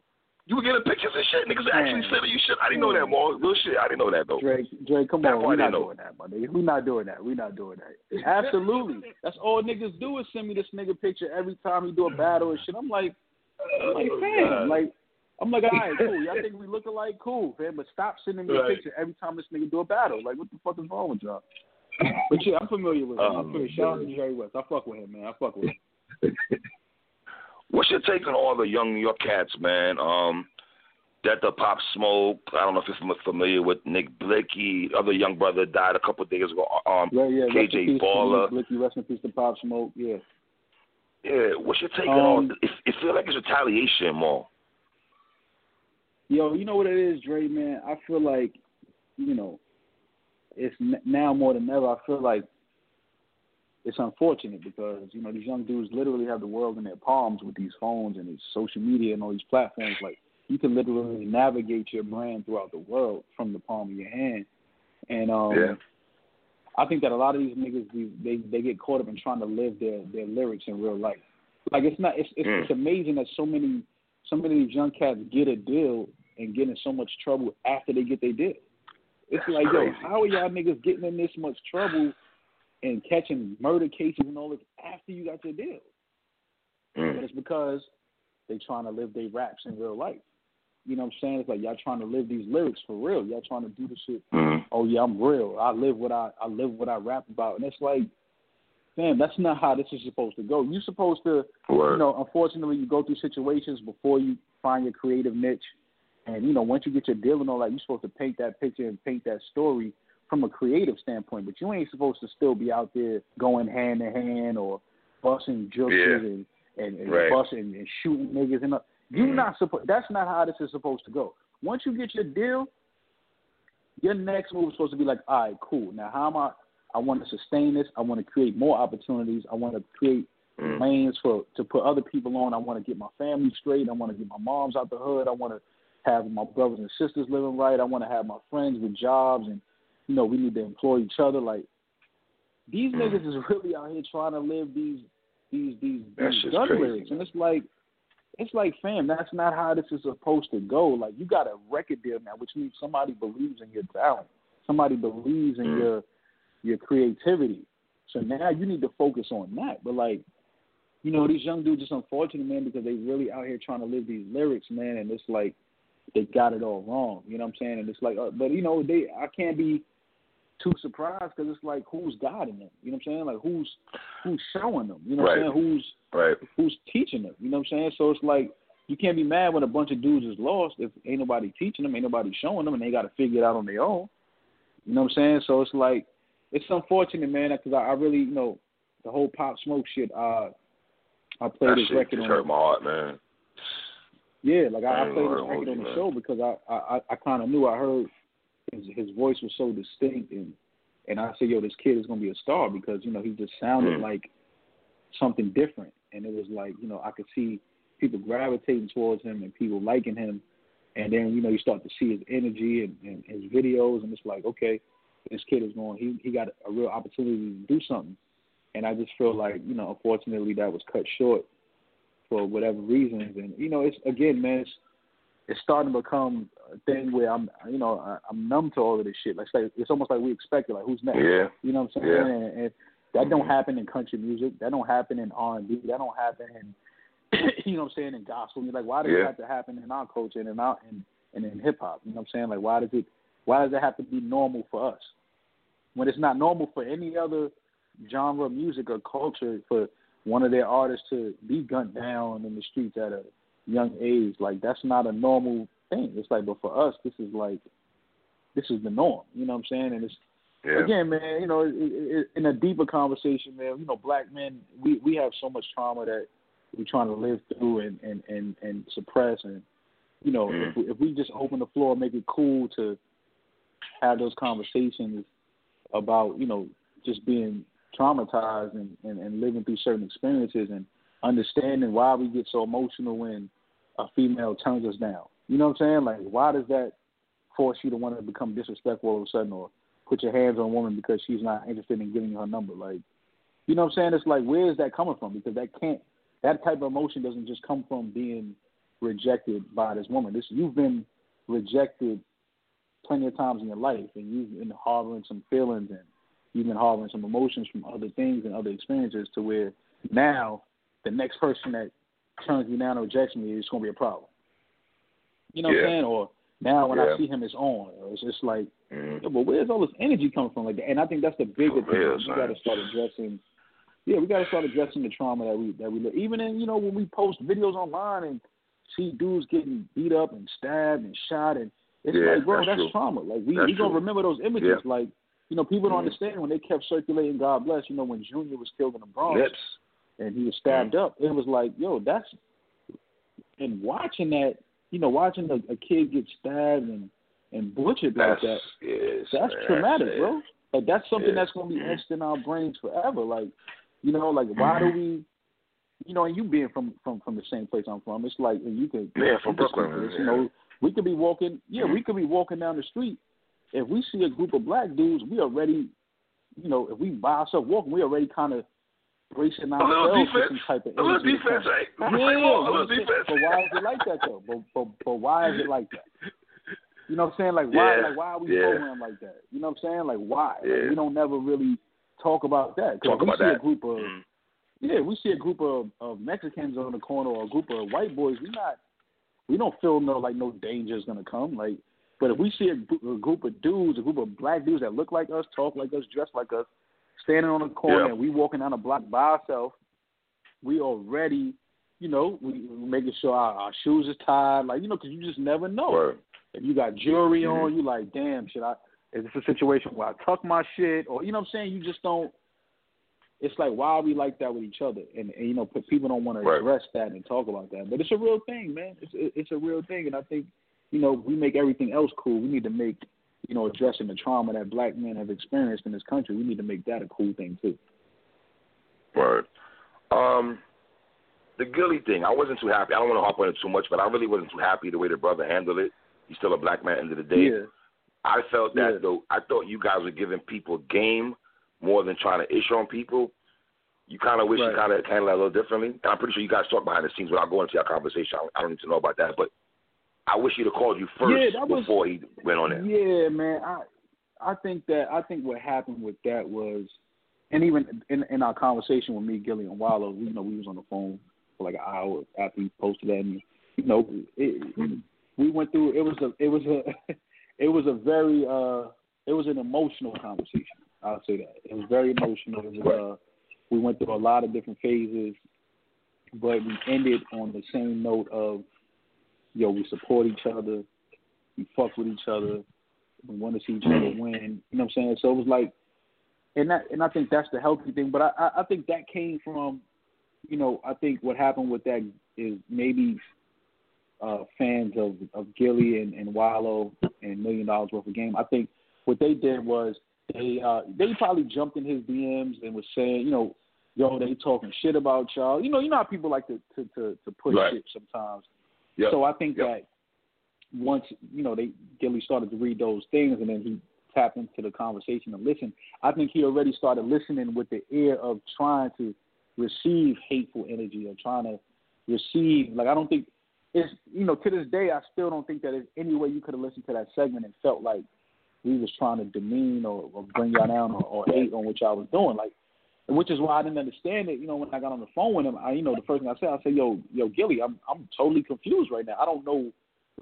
You were getting pictures and shit. Niggas actually sending you shit. I didn't know that, Mo. Real shit. I didn't know that though. Drake, Drake, come That on, we're not doing that, my nigga. We're not doing that. We're not doing that. Absolutely. That's all niggas do is send me this nigga picture every time he do a battle and shit. I'm like, I'm like, Oh, fam, like, I'm like, all right, cool. Y'all think we look alike? Cool, fam. But stop sending me Right. a picture every time this nigga do a battle. Like, what the fuck is wrong with y'all? But yeah, I'm familiar with him. I'm Oh, familiar. Shout out to. Jerry West. I fuck with him, man. I fuck with him. What's your take on all the young New York cats, man? Um, that the Pop Smoke. I don't know if you're familiar with Nick Blixky. Other young brother died a couple of days ago. Um, Yeah, yeah. KJ Balla. Blixky, rest in peace to Pop Smoke. Yeah. Yeah, what's your take on? Um, It, it feel like it's retaliation more. Yo, you know what it is, Dre, man? I feel like, you know, it's n- now more than ever. I feel like it's unfortunate because, you know, these young dudes literally have the world in their palms with these phones and these social media and all these platforms. Like, you can literally navigate your brand throughout the world from the palm of your hand. And um, yeah. I think that a lot of these niggas they they get caught up in trying to live their their lyrics in real life. Like it's not it's it's, Mm. it's amazing that so many so many of these young cats get a deal and get in so much trouble after they get their deal. It's That's like crazy. yo, how are y'all niggas getting in this much trouble and catching murder cases and all this after you got your deal? But Mm. it's because they trying to live their raps in real life. You know what I'm saying? It's like y'all trying to live these lyrics for real. Y'all trying to do the shit. Mm. Oh yeah, I'm real. I live what I I live what I rap about, and it's like, damn, that's not how this is supposed to go. You're supposed to, Word. you know, unfortunately, you go through situations before you find your creative niche, and you know, once you get your deal and all that, you're supposed to paint that picture and paint that story from a creative standpoint. But you ain't supposed to still be out there going hand in hand or busting jokes Yeah. and and, and Right. busting and shooting niggas and. all- You're Mhm. not supposed. That's not how this is supposed to go. Once you get your deal, your next move is supposed to be like, all right, cool. Now, how am I? I want to sustain this. I want to create more opportunities. I want to create Mm. lanes for to put other people on. I want to get my family straight. I want to get my moms out the hood. I want to have my brothers and sisters living right. I want to have my friends with jobs, and you know, we need to employ each other. Like these Mm. niggas is really out here trying to live these these these, these gun crazy, lyrics, and it's like it's like, fam, that's not how this is supposed to go. Like, you got a record deal now, which means somebody believes in your talent. Somebody believes in Mm. your your creativity. So now you need to focus on that. But like, you know, these young dudes, it's unfortunate, man, because they really out here trying to live these lyrics, man, and it's like they got it all wrong. You know what I'm saying? And it's like, uh, but you know, they I can't be too surprised because it's like who's guiding them? You know what I'm saying? Like who's who's showing them? You know what I'm saying? Who's Right. who's teaching them. You know what I'm saying? So it's like you can't be mad when a bunch of dudes is lost if ain't nobody teaching them, ain't nobody showing them, and they got to figure it out on their own. You know what I'm saying? So it's like it's unfortunate, man, because I, I really, you know, the whole pop smoke shit. Uh, I played That this shit record just on. hurt my heart, man. Yeah, like I, I played this record on the man. show because I I I kind of knew I heard his his voice was so distinct and and I said, yo, this kid is gonna be a star because you know he just sounded Mm. like something different, and it was like you know I could see people gravitating towards him and people liking him, and then you know you start to see his energy and, and his videos, and it's like okay, this kid is going he he got a real opportunity to do something, and I just feel like you know unfortunately that was cut short for whatever reasons, and you know it's again man it's it's starting to become thing where I'm, you know, I, I'm numb to all of this shit. Like, it's like it's almost like we expect it. Like, who's next? Yeah. You know what I'm saying? Yeah. And, and that don't Mhm. happen in country music. That don't happen in R and B. That don't happen in, you know what I'm saying, in gospel. You're like, why does it have to happen in our culture and in our and, and in hip hop? You know what I'm saying? Like, why does it, why does it have to be normal for us when it's not normal for any other genre of music or culture for one of their artists to be gunned down in the streets at a young age. Like that's not a normal thing. It's like, but for us, this is like, this is the norm. You know what I'm saying? And it's Yeah. again, man. You know, it, it, in a deeper conversation, man. You know, black men, we we have so much trauma that we're trying to live through and and and, and suppress. And you know, Mm. if we, if we just open the floor, make it cool to have those conversations about you know just being traumatized and, and, and living through certain experiences and understanding why we get so emotional when a female turns us down. You know what I'm saying? Like, why does that force you to want to become disrespectful all of a sudden or put your hands on a woman because she's not interested in giving you her number? Like, you know what I'm saying? It's like, where is that coming from? Because that can't, that type of emotion doesn't just come from being rejected by this woman. This You've been rejected plenty of times in your life and you've been harboring some feelings and you've been harboring some emotions from other things and other experiences to where now the next person that turns me down or rejects me is going to be a problem. You know what I'm saying? Or now when Yeah. I see him, it's on. It's just like, Mhm. yeah, but where's all this energy coming from? Like, that? and I think that's the bigger thing. we got to start addressing. Yeah, we got to start addressing the trauma that we that we live. Even in you know when we post videos online and see dudes getting beat up and stabbed and shot, and it's Yeah, like, bro, that's that's, trauma. Like we That's we gonna true. remember those images. Yeah. Like you know, people don't Mhm. understand when they kept circulating. God bless. You know, when Junior was killed in the Bronx Lips. and he was stabbed Mm. up, it was like, yo, that's and watching that, you know, watching a, a kid get stabbed and and butchered like that, yes, that's man, traumatic, that's bro. Like that's something Yeah. that's gonna be etched in our brains forever. Like, you know, like why do Mhm. we you know, and you being from from from the same place I'm from, it's like and you can yeah from Brooklyn. this, yeah. You know, we could be walking. Yeah, Mhm. we could be walking down the street. If we see a group of black dudes, we already, you know, if we by ourselves walking, we already kind of bracing ourselves for defense, some type of a little defense, right? Yeah, Say more, a little defense. but why is it like that though? But, but but why is it like that? You know what I'm saying? Like why Yeah, like why are we yeah. programmed like that? You know what I'm saying? Like why? Like, we don't never really talk about that. Talk we about see that. a group of Mhm. yeah, we see a group of, of Mexicans on the corner or a group of white boys. We not we don't feel no like no danger is gonna come. Like, but if we see a, a group of dudes, a group of black dudes that look like us, talk like us, dress like us, standing on the corner, Yeah. and we walking down a block by ourselves, we already, you know, we making sure our, our shoes is tied. Like, you know, because you just never know. Word. If you got jewelry Mhm. on, you like, damn, should I? Is this a situation where I tuck my shit, or you know what I'm saying? You just don't. It's like why are we like that with each other? And, and you know, people don't want to address that and talk about that. But it's a real thing, man. It's it- it's a real thing, and I think you know we make everything else cool. We need to make you know addressing the trauma that black men have experienced in this country. We need to make that a cool thing too. Word. Um, the Gillie thing, I wasn't too happy. I don't want to harp on it too much, but I really wasn't too happy the way the brother handled it. He's still a black man at the end of the day. Yeah, I felt that Yeah. though. I thought you guys were giving people game more than trying to issue on people. You kind of wish Right. you kind of handled that a little differently. And I'm pretty sure you guys talk behind the scenes without going into your conversation. I don't need to know about that, but I wish he'd have called you first Yeah, was- before he went on there. Yeah, man. I I think that I think what happened with that was, and even in in our conversation with me, Gillie and Wallo, we, you know, we was on the phone for like an hour after he posted that, and you know, it, we went through. It was a it was a it was a very uh it was an emotional conversation. I'll say that it was very emotional. It was, uh, we went through a lot of different phases, but we ended on the same note of, yo, we support each other, we fuck with each other, we want to see each other win. You know what I'm saying? So it was like, and that, and I think that's the healthy thing. But I, I, I think that came from, you know, I think what happened with that is maybe uh, fans of of Gillie and, and Wallo and Million Dollars Worth of Game. I think what they did was they uh, they probably jumped in his DMs and was saying, you know, yo, they talking shit about y'all. You know, you know how people like to to to, to push Right. shit sometimes. Yep. So I think Yep. that once you know they Gillie started to read those things, and then he tapped into the conversation and listened. I think he already started listening with the ear of trying to receive hateful energy or trying to receive. Like I don't think it's you know to this day I still don't think that there's any way you could have listened to that segment and felt like we was trying to demean or, or bring y'all down or, or hate on what y'all was doing. Like which is why I didn't understand it. You know, when I got on the phone with him, I, you know, the first thing I said, I said, "Yo, yo, Gillie, I'm, I'm totally confused right now. I don't know,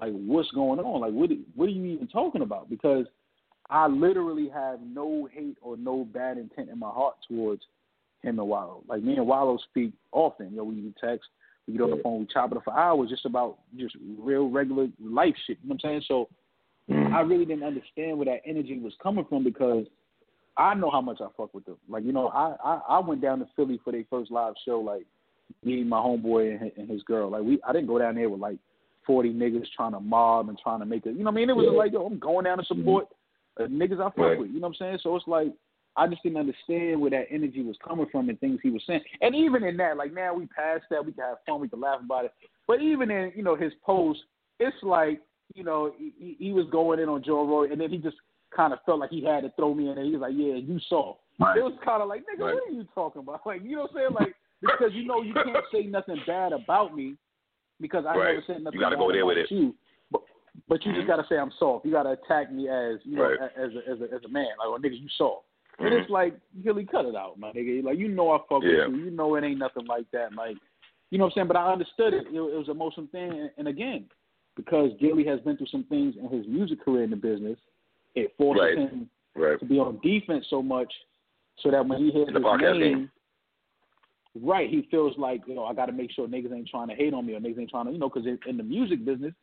like, what's going on. Like, what, what are you even talking about? Because I literally have no hate or no bad intent in my heart towards him and Wallo. Like, me and Wallo speak often. You know, we text, we get on the phone, we chop it up for hours, just about just real regular life shit. You know what I'm saying? So mm. I really didn't understand where that energy was coming from because I know how much I fuck with them. Like you know, I I, I went down to Philly for their first live show, like meeting my homeboy and his, and his girl. Like we, I didn't go down there with like forty niggas trying to mob and trying to make it. You know what I mean? It was like yo, I'm going down to support uh, niggas I fuck Right. with. You know what I'm saying? So it's like I just didn't understand where that energy was coming from and things he was saying. And even in that, like now we passed that, we can have fun, we can laugh about it. But even in you know his post, it's like you know he, he was going in on Joe Roy, and then he just kind of felt like he had to throw me in there. He was like, "Yeah, you saw." Right. It was kind of like, "Nigga, Right. what are you talking about?" Like, you know what I'm saying? Like because you know you can't say nothing bad about me because I Right. never said nothing You gotta bad go there with it. you. But but you just gotta say I'm soft. You gotta attack me as you know as a, as a as a man. Like, oh, nigga, you soft. And Mhm. it's like, Gillie, cut it out, my nigga. Like, you know I fuck Yeah. with you. You know it ain't nothing like that. Like, you know what I'm saying? But I understood it. It, it was an emotional thing. And, and again, because Gillie has been through some things in his music career in the business, it forces Right. him Right. to be on defense so much so that when he hears the his name, game. right, he feels like, you know, I got to make sure niggas ain't trying to hate on me or niggas ain't trying to, you know, because in, in the music business,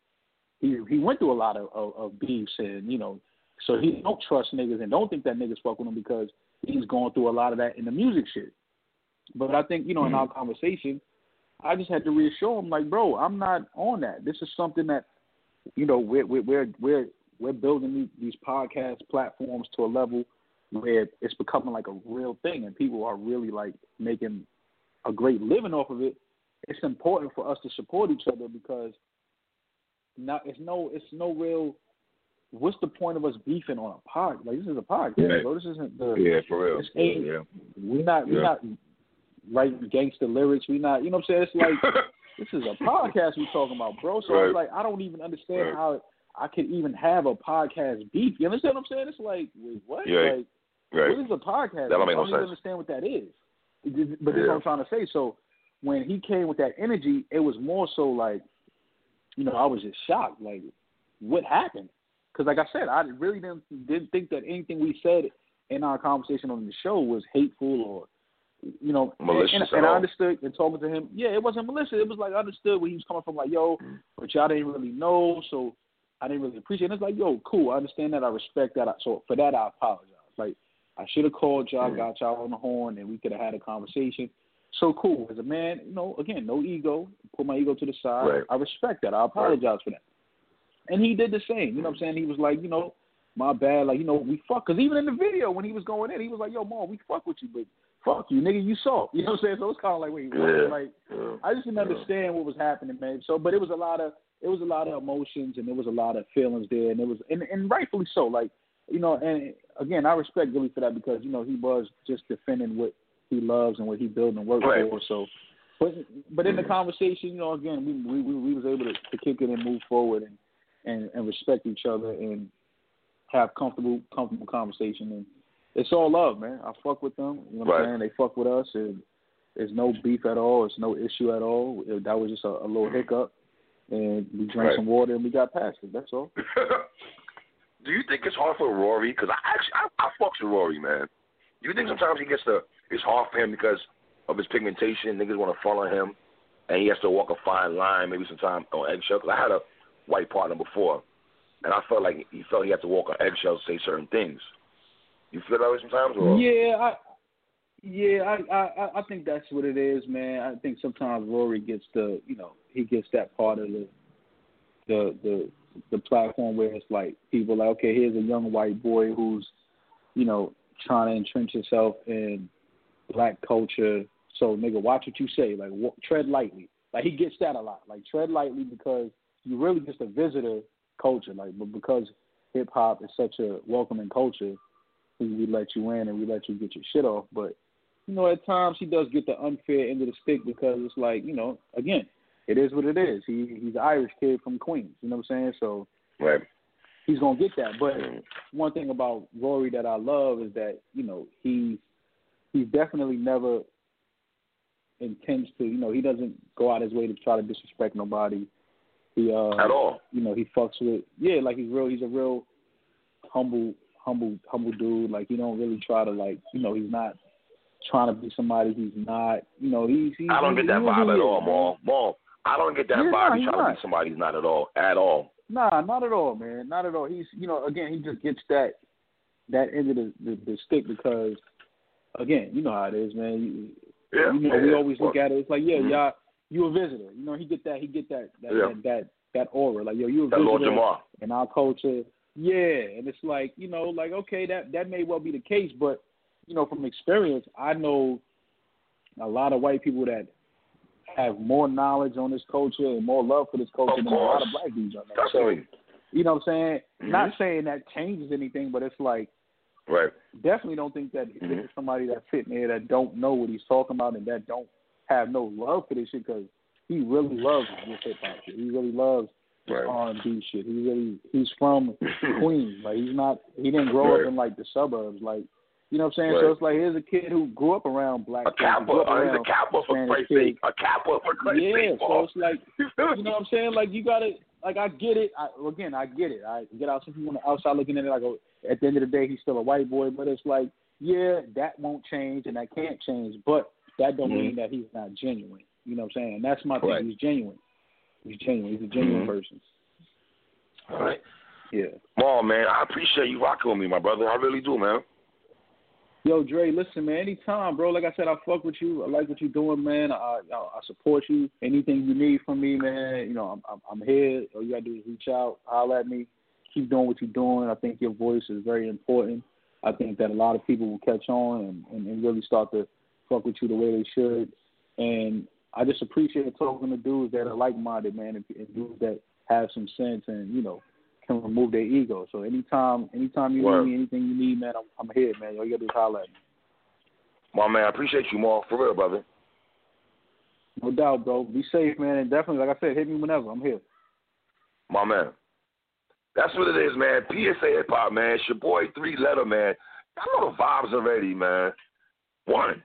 he he went through a lot of, of, of beefs and, you know, so he don't trust niggas and don't think that niggas fuck with him because he's going through a lot of that in the music shit. But I think, you know, in our conversation, I just had to reassure him, like, bro, I'm not on that. This is something that, you know, we're we're we're we're, we're building these, podcast platforms to a level where it's becoming like a real thing, and people are really like making a great living off of it, it's important for us to support each other because not it's no it's no real what's the point of us beefing on a pod? Like this is a podcast, Yeah. bro. This isn't the Yeah, for real. Yeah. we're not we're not writing gangster lyrics. We not you know what I'm saying? It's like this is a podcast we're talking about, bro. So Right. it's like I don't even understand Right. how I could even have a podcast beef. You understand what I'm saying? It's like wait, what? Yeah. Like right. what is a podcast? That don't I make no don't even sense. understand what that is. But this is Yeah. what I'm trying to say. So when he came with that energy, it was more so like, you know, I was just shocked. Like, what happened? Because like I said, I really didn't didn't think that anything we said in our conversation on the show was hateful or, you know, Malicious and, and I understood and talking to him. Yeah, it wasn't malicious. It was like I understood where he was coming from. Like, yo, mm. but y'all didn't really know, so I didn't really appreciate. it. It's like, yo, cool. I understand that. I respect that. So for that, I apologize. Like, I should have called y'all, Mm. got y'all on the horn, and we could have had a conversation. So cool. As a man, you know, again, no ego. Put my ego to the side. Right. I respect that. I apologize for that. And he did the same. You know what I'm saying? He was like, you know, my bad. Like, you know, we fuck. Because even in the video when he was going in, he was like, yo, mom, we fuck with you, but fuck you, nigga, you soft. You know what I'm saying? So it was kind of like, wait, what? Yeah. Like, Yeah. I just didn't understand what was happening, man. So, but it was a lot of it was a lot of emotions and there was a lot of feelings there, and it was and, and rightfully so. Like you know, and again, I respect Billy for that because you know he was just defending what he loves and what he built and worked Right. for. So, but but in the conversation, you know, again, we we we, we was able to, to kick it and move forward and, and and respect each other and have comfortable comfortable conversation and it's all love, man. I fuck with them. You know what Right. I'm saying? They fuck with us and there's no beef at all. It's no issue at all. That was just a, a little hiccup, and we drank Right. some water and we got past it. That's all. Do you think it's hard for Rory? Because I actually I, I fucks with Rory, man. Do you think sometimes he gets the it's hard for him because of his pigmentation? Niggas want to follow him, and he has to walk a fine line, maybe sometimes on eggshells. 'Cause I had a white partner before, and I felt like he felt he had to walk on eggshells to say certain things. You feel that way sometimes, or Yeah, I yeah, I, I I think that's what it is, man. I think sometimes Rory gets the you know he gets that part of the the the the platform where it's like people like okay, here's a young white boy who's you know trying to entrench himself in black culture. So nigga, watch what you say. Like wa- tread lightly. Like he gets that a lot. Like tread lightly because you're really just a visitor culture. Like but because hip hop is such a welcoming culture, we, we let you in and we let you get your shit off. But you know, at times he does get the unfair end of the stick because it's like you know, again, it is what it is. He he's an Irish kid from Queens. You know what I'm saying? So right? he's gonna get that. But one thing about Rory that I love is that you know he he's definitely never intends to you know he doesn't go out his way to try to disrespect nobody. He uh At all? you know he fucks with yeah like he's real he's a real humble humble humble dude like he don't really try to like you know he's not trying to be somebody he's not you know he's, he's I don't get that vibe at all. Mal. Mal. I don't get that Yeah, vibe. nah, He's trying to be somebody he's not at all. At all. Nah, not at all, man. Not at all. He's you know, again, he just gets that that end of the, the, the stick because again, you know how it is, man. You, Yeah. you know, we yeah. always look at it. It's like, yeah, Mhm. y'all, you a visitor. You know, he get that, he get that, that, Yeah. that, that, that aura. Like, yo, you a that visitor in our culture. Yeah, and it's like, you know, like okay, that that may well be the case, but you know, from experience, I know a lot of white people that have more knowledge on this culture and more love for this culture than a lot of black dudes there. So, you know what I'm saying? Mhm. Not saying that changes anything, but it's like Right. definitely don't think that if Mhm. it's somebody that's sitting there that don't know what he's talking about and that don't have no love for this shit because he really loves this hip hop shit. He really loves Right. R and B shit. He really he's from Queens. Like he's not he didn't grow Right. up in like the suburbs. Like you know what I'm saying? So it's like here's a kid who grew up around black A kappa. Uh, he's a kappa for Christ's sake. A kappa for Christ's Yeah, sake. so it's like You feel me? you know what I'm saying? Like you gotta like I get it. I, again, I get it. I get out some people on the outside looking at it like oh, at the end of the day he's still a white boy, but it's like yeah, that won't change and that can't change, but that don't Mhm. mean that he's not genuine. You know what I'm saying? And that's my thing. He's genuine. He's genuine. He's a genuine Mhm. person. All right. Yeah. Mal, man, I appreciate you rocking with me, my brother. I really do, man. Yo, Dre, listen, man. Anytime, bro. Like I said, I fuck with you. I like what you're doing, man. I I, I support you. Anything you need from me, man. You know, I'm I'm, here. All you gotta do is reach out, holler at me. Keep doing what you're doing. I think your voice is very important. I think that a lot of people will catch on and, and, and really start to fuck with you the way they should. and I just appreciate talking to dudes that are like minded, man, and, and dudes that have some sense and you know can remove their ego. So anytime, anytime you Word. need me, anything you need, man, I'm, I'm here, man. All you gotta do is holler at me. My man, I appreciate you, more for real, brother. No doubt, bro. Be safe, man, and definitely, like I said, hit me whenever. I'm here. My man. That's what it is, man. PSA Hip Hop, man. It's your boy Three Letter, man. I know the vibes already, man. One.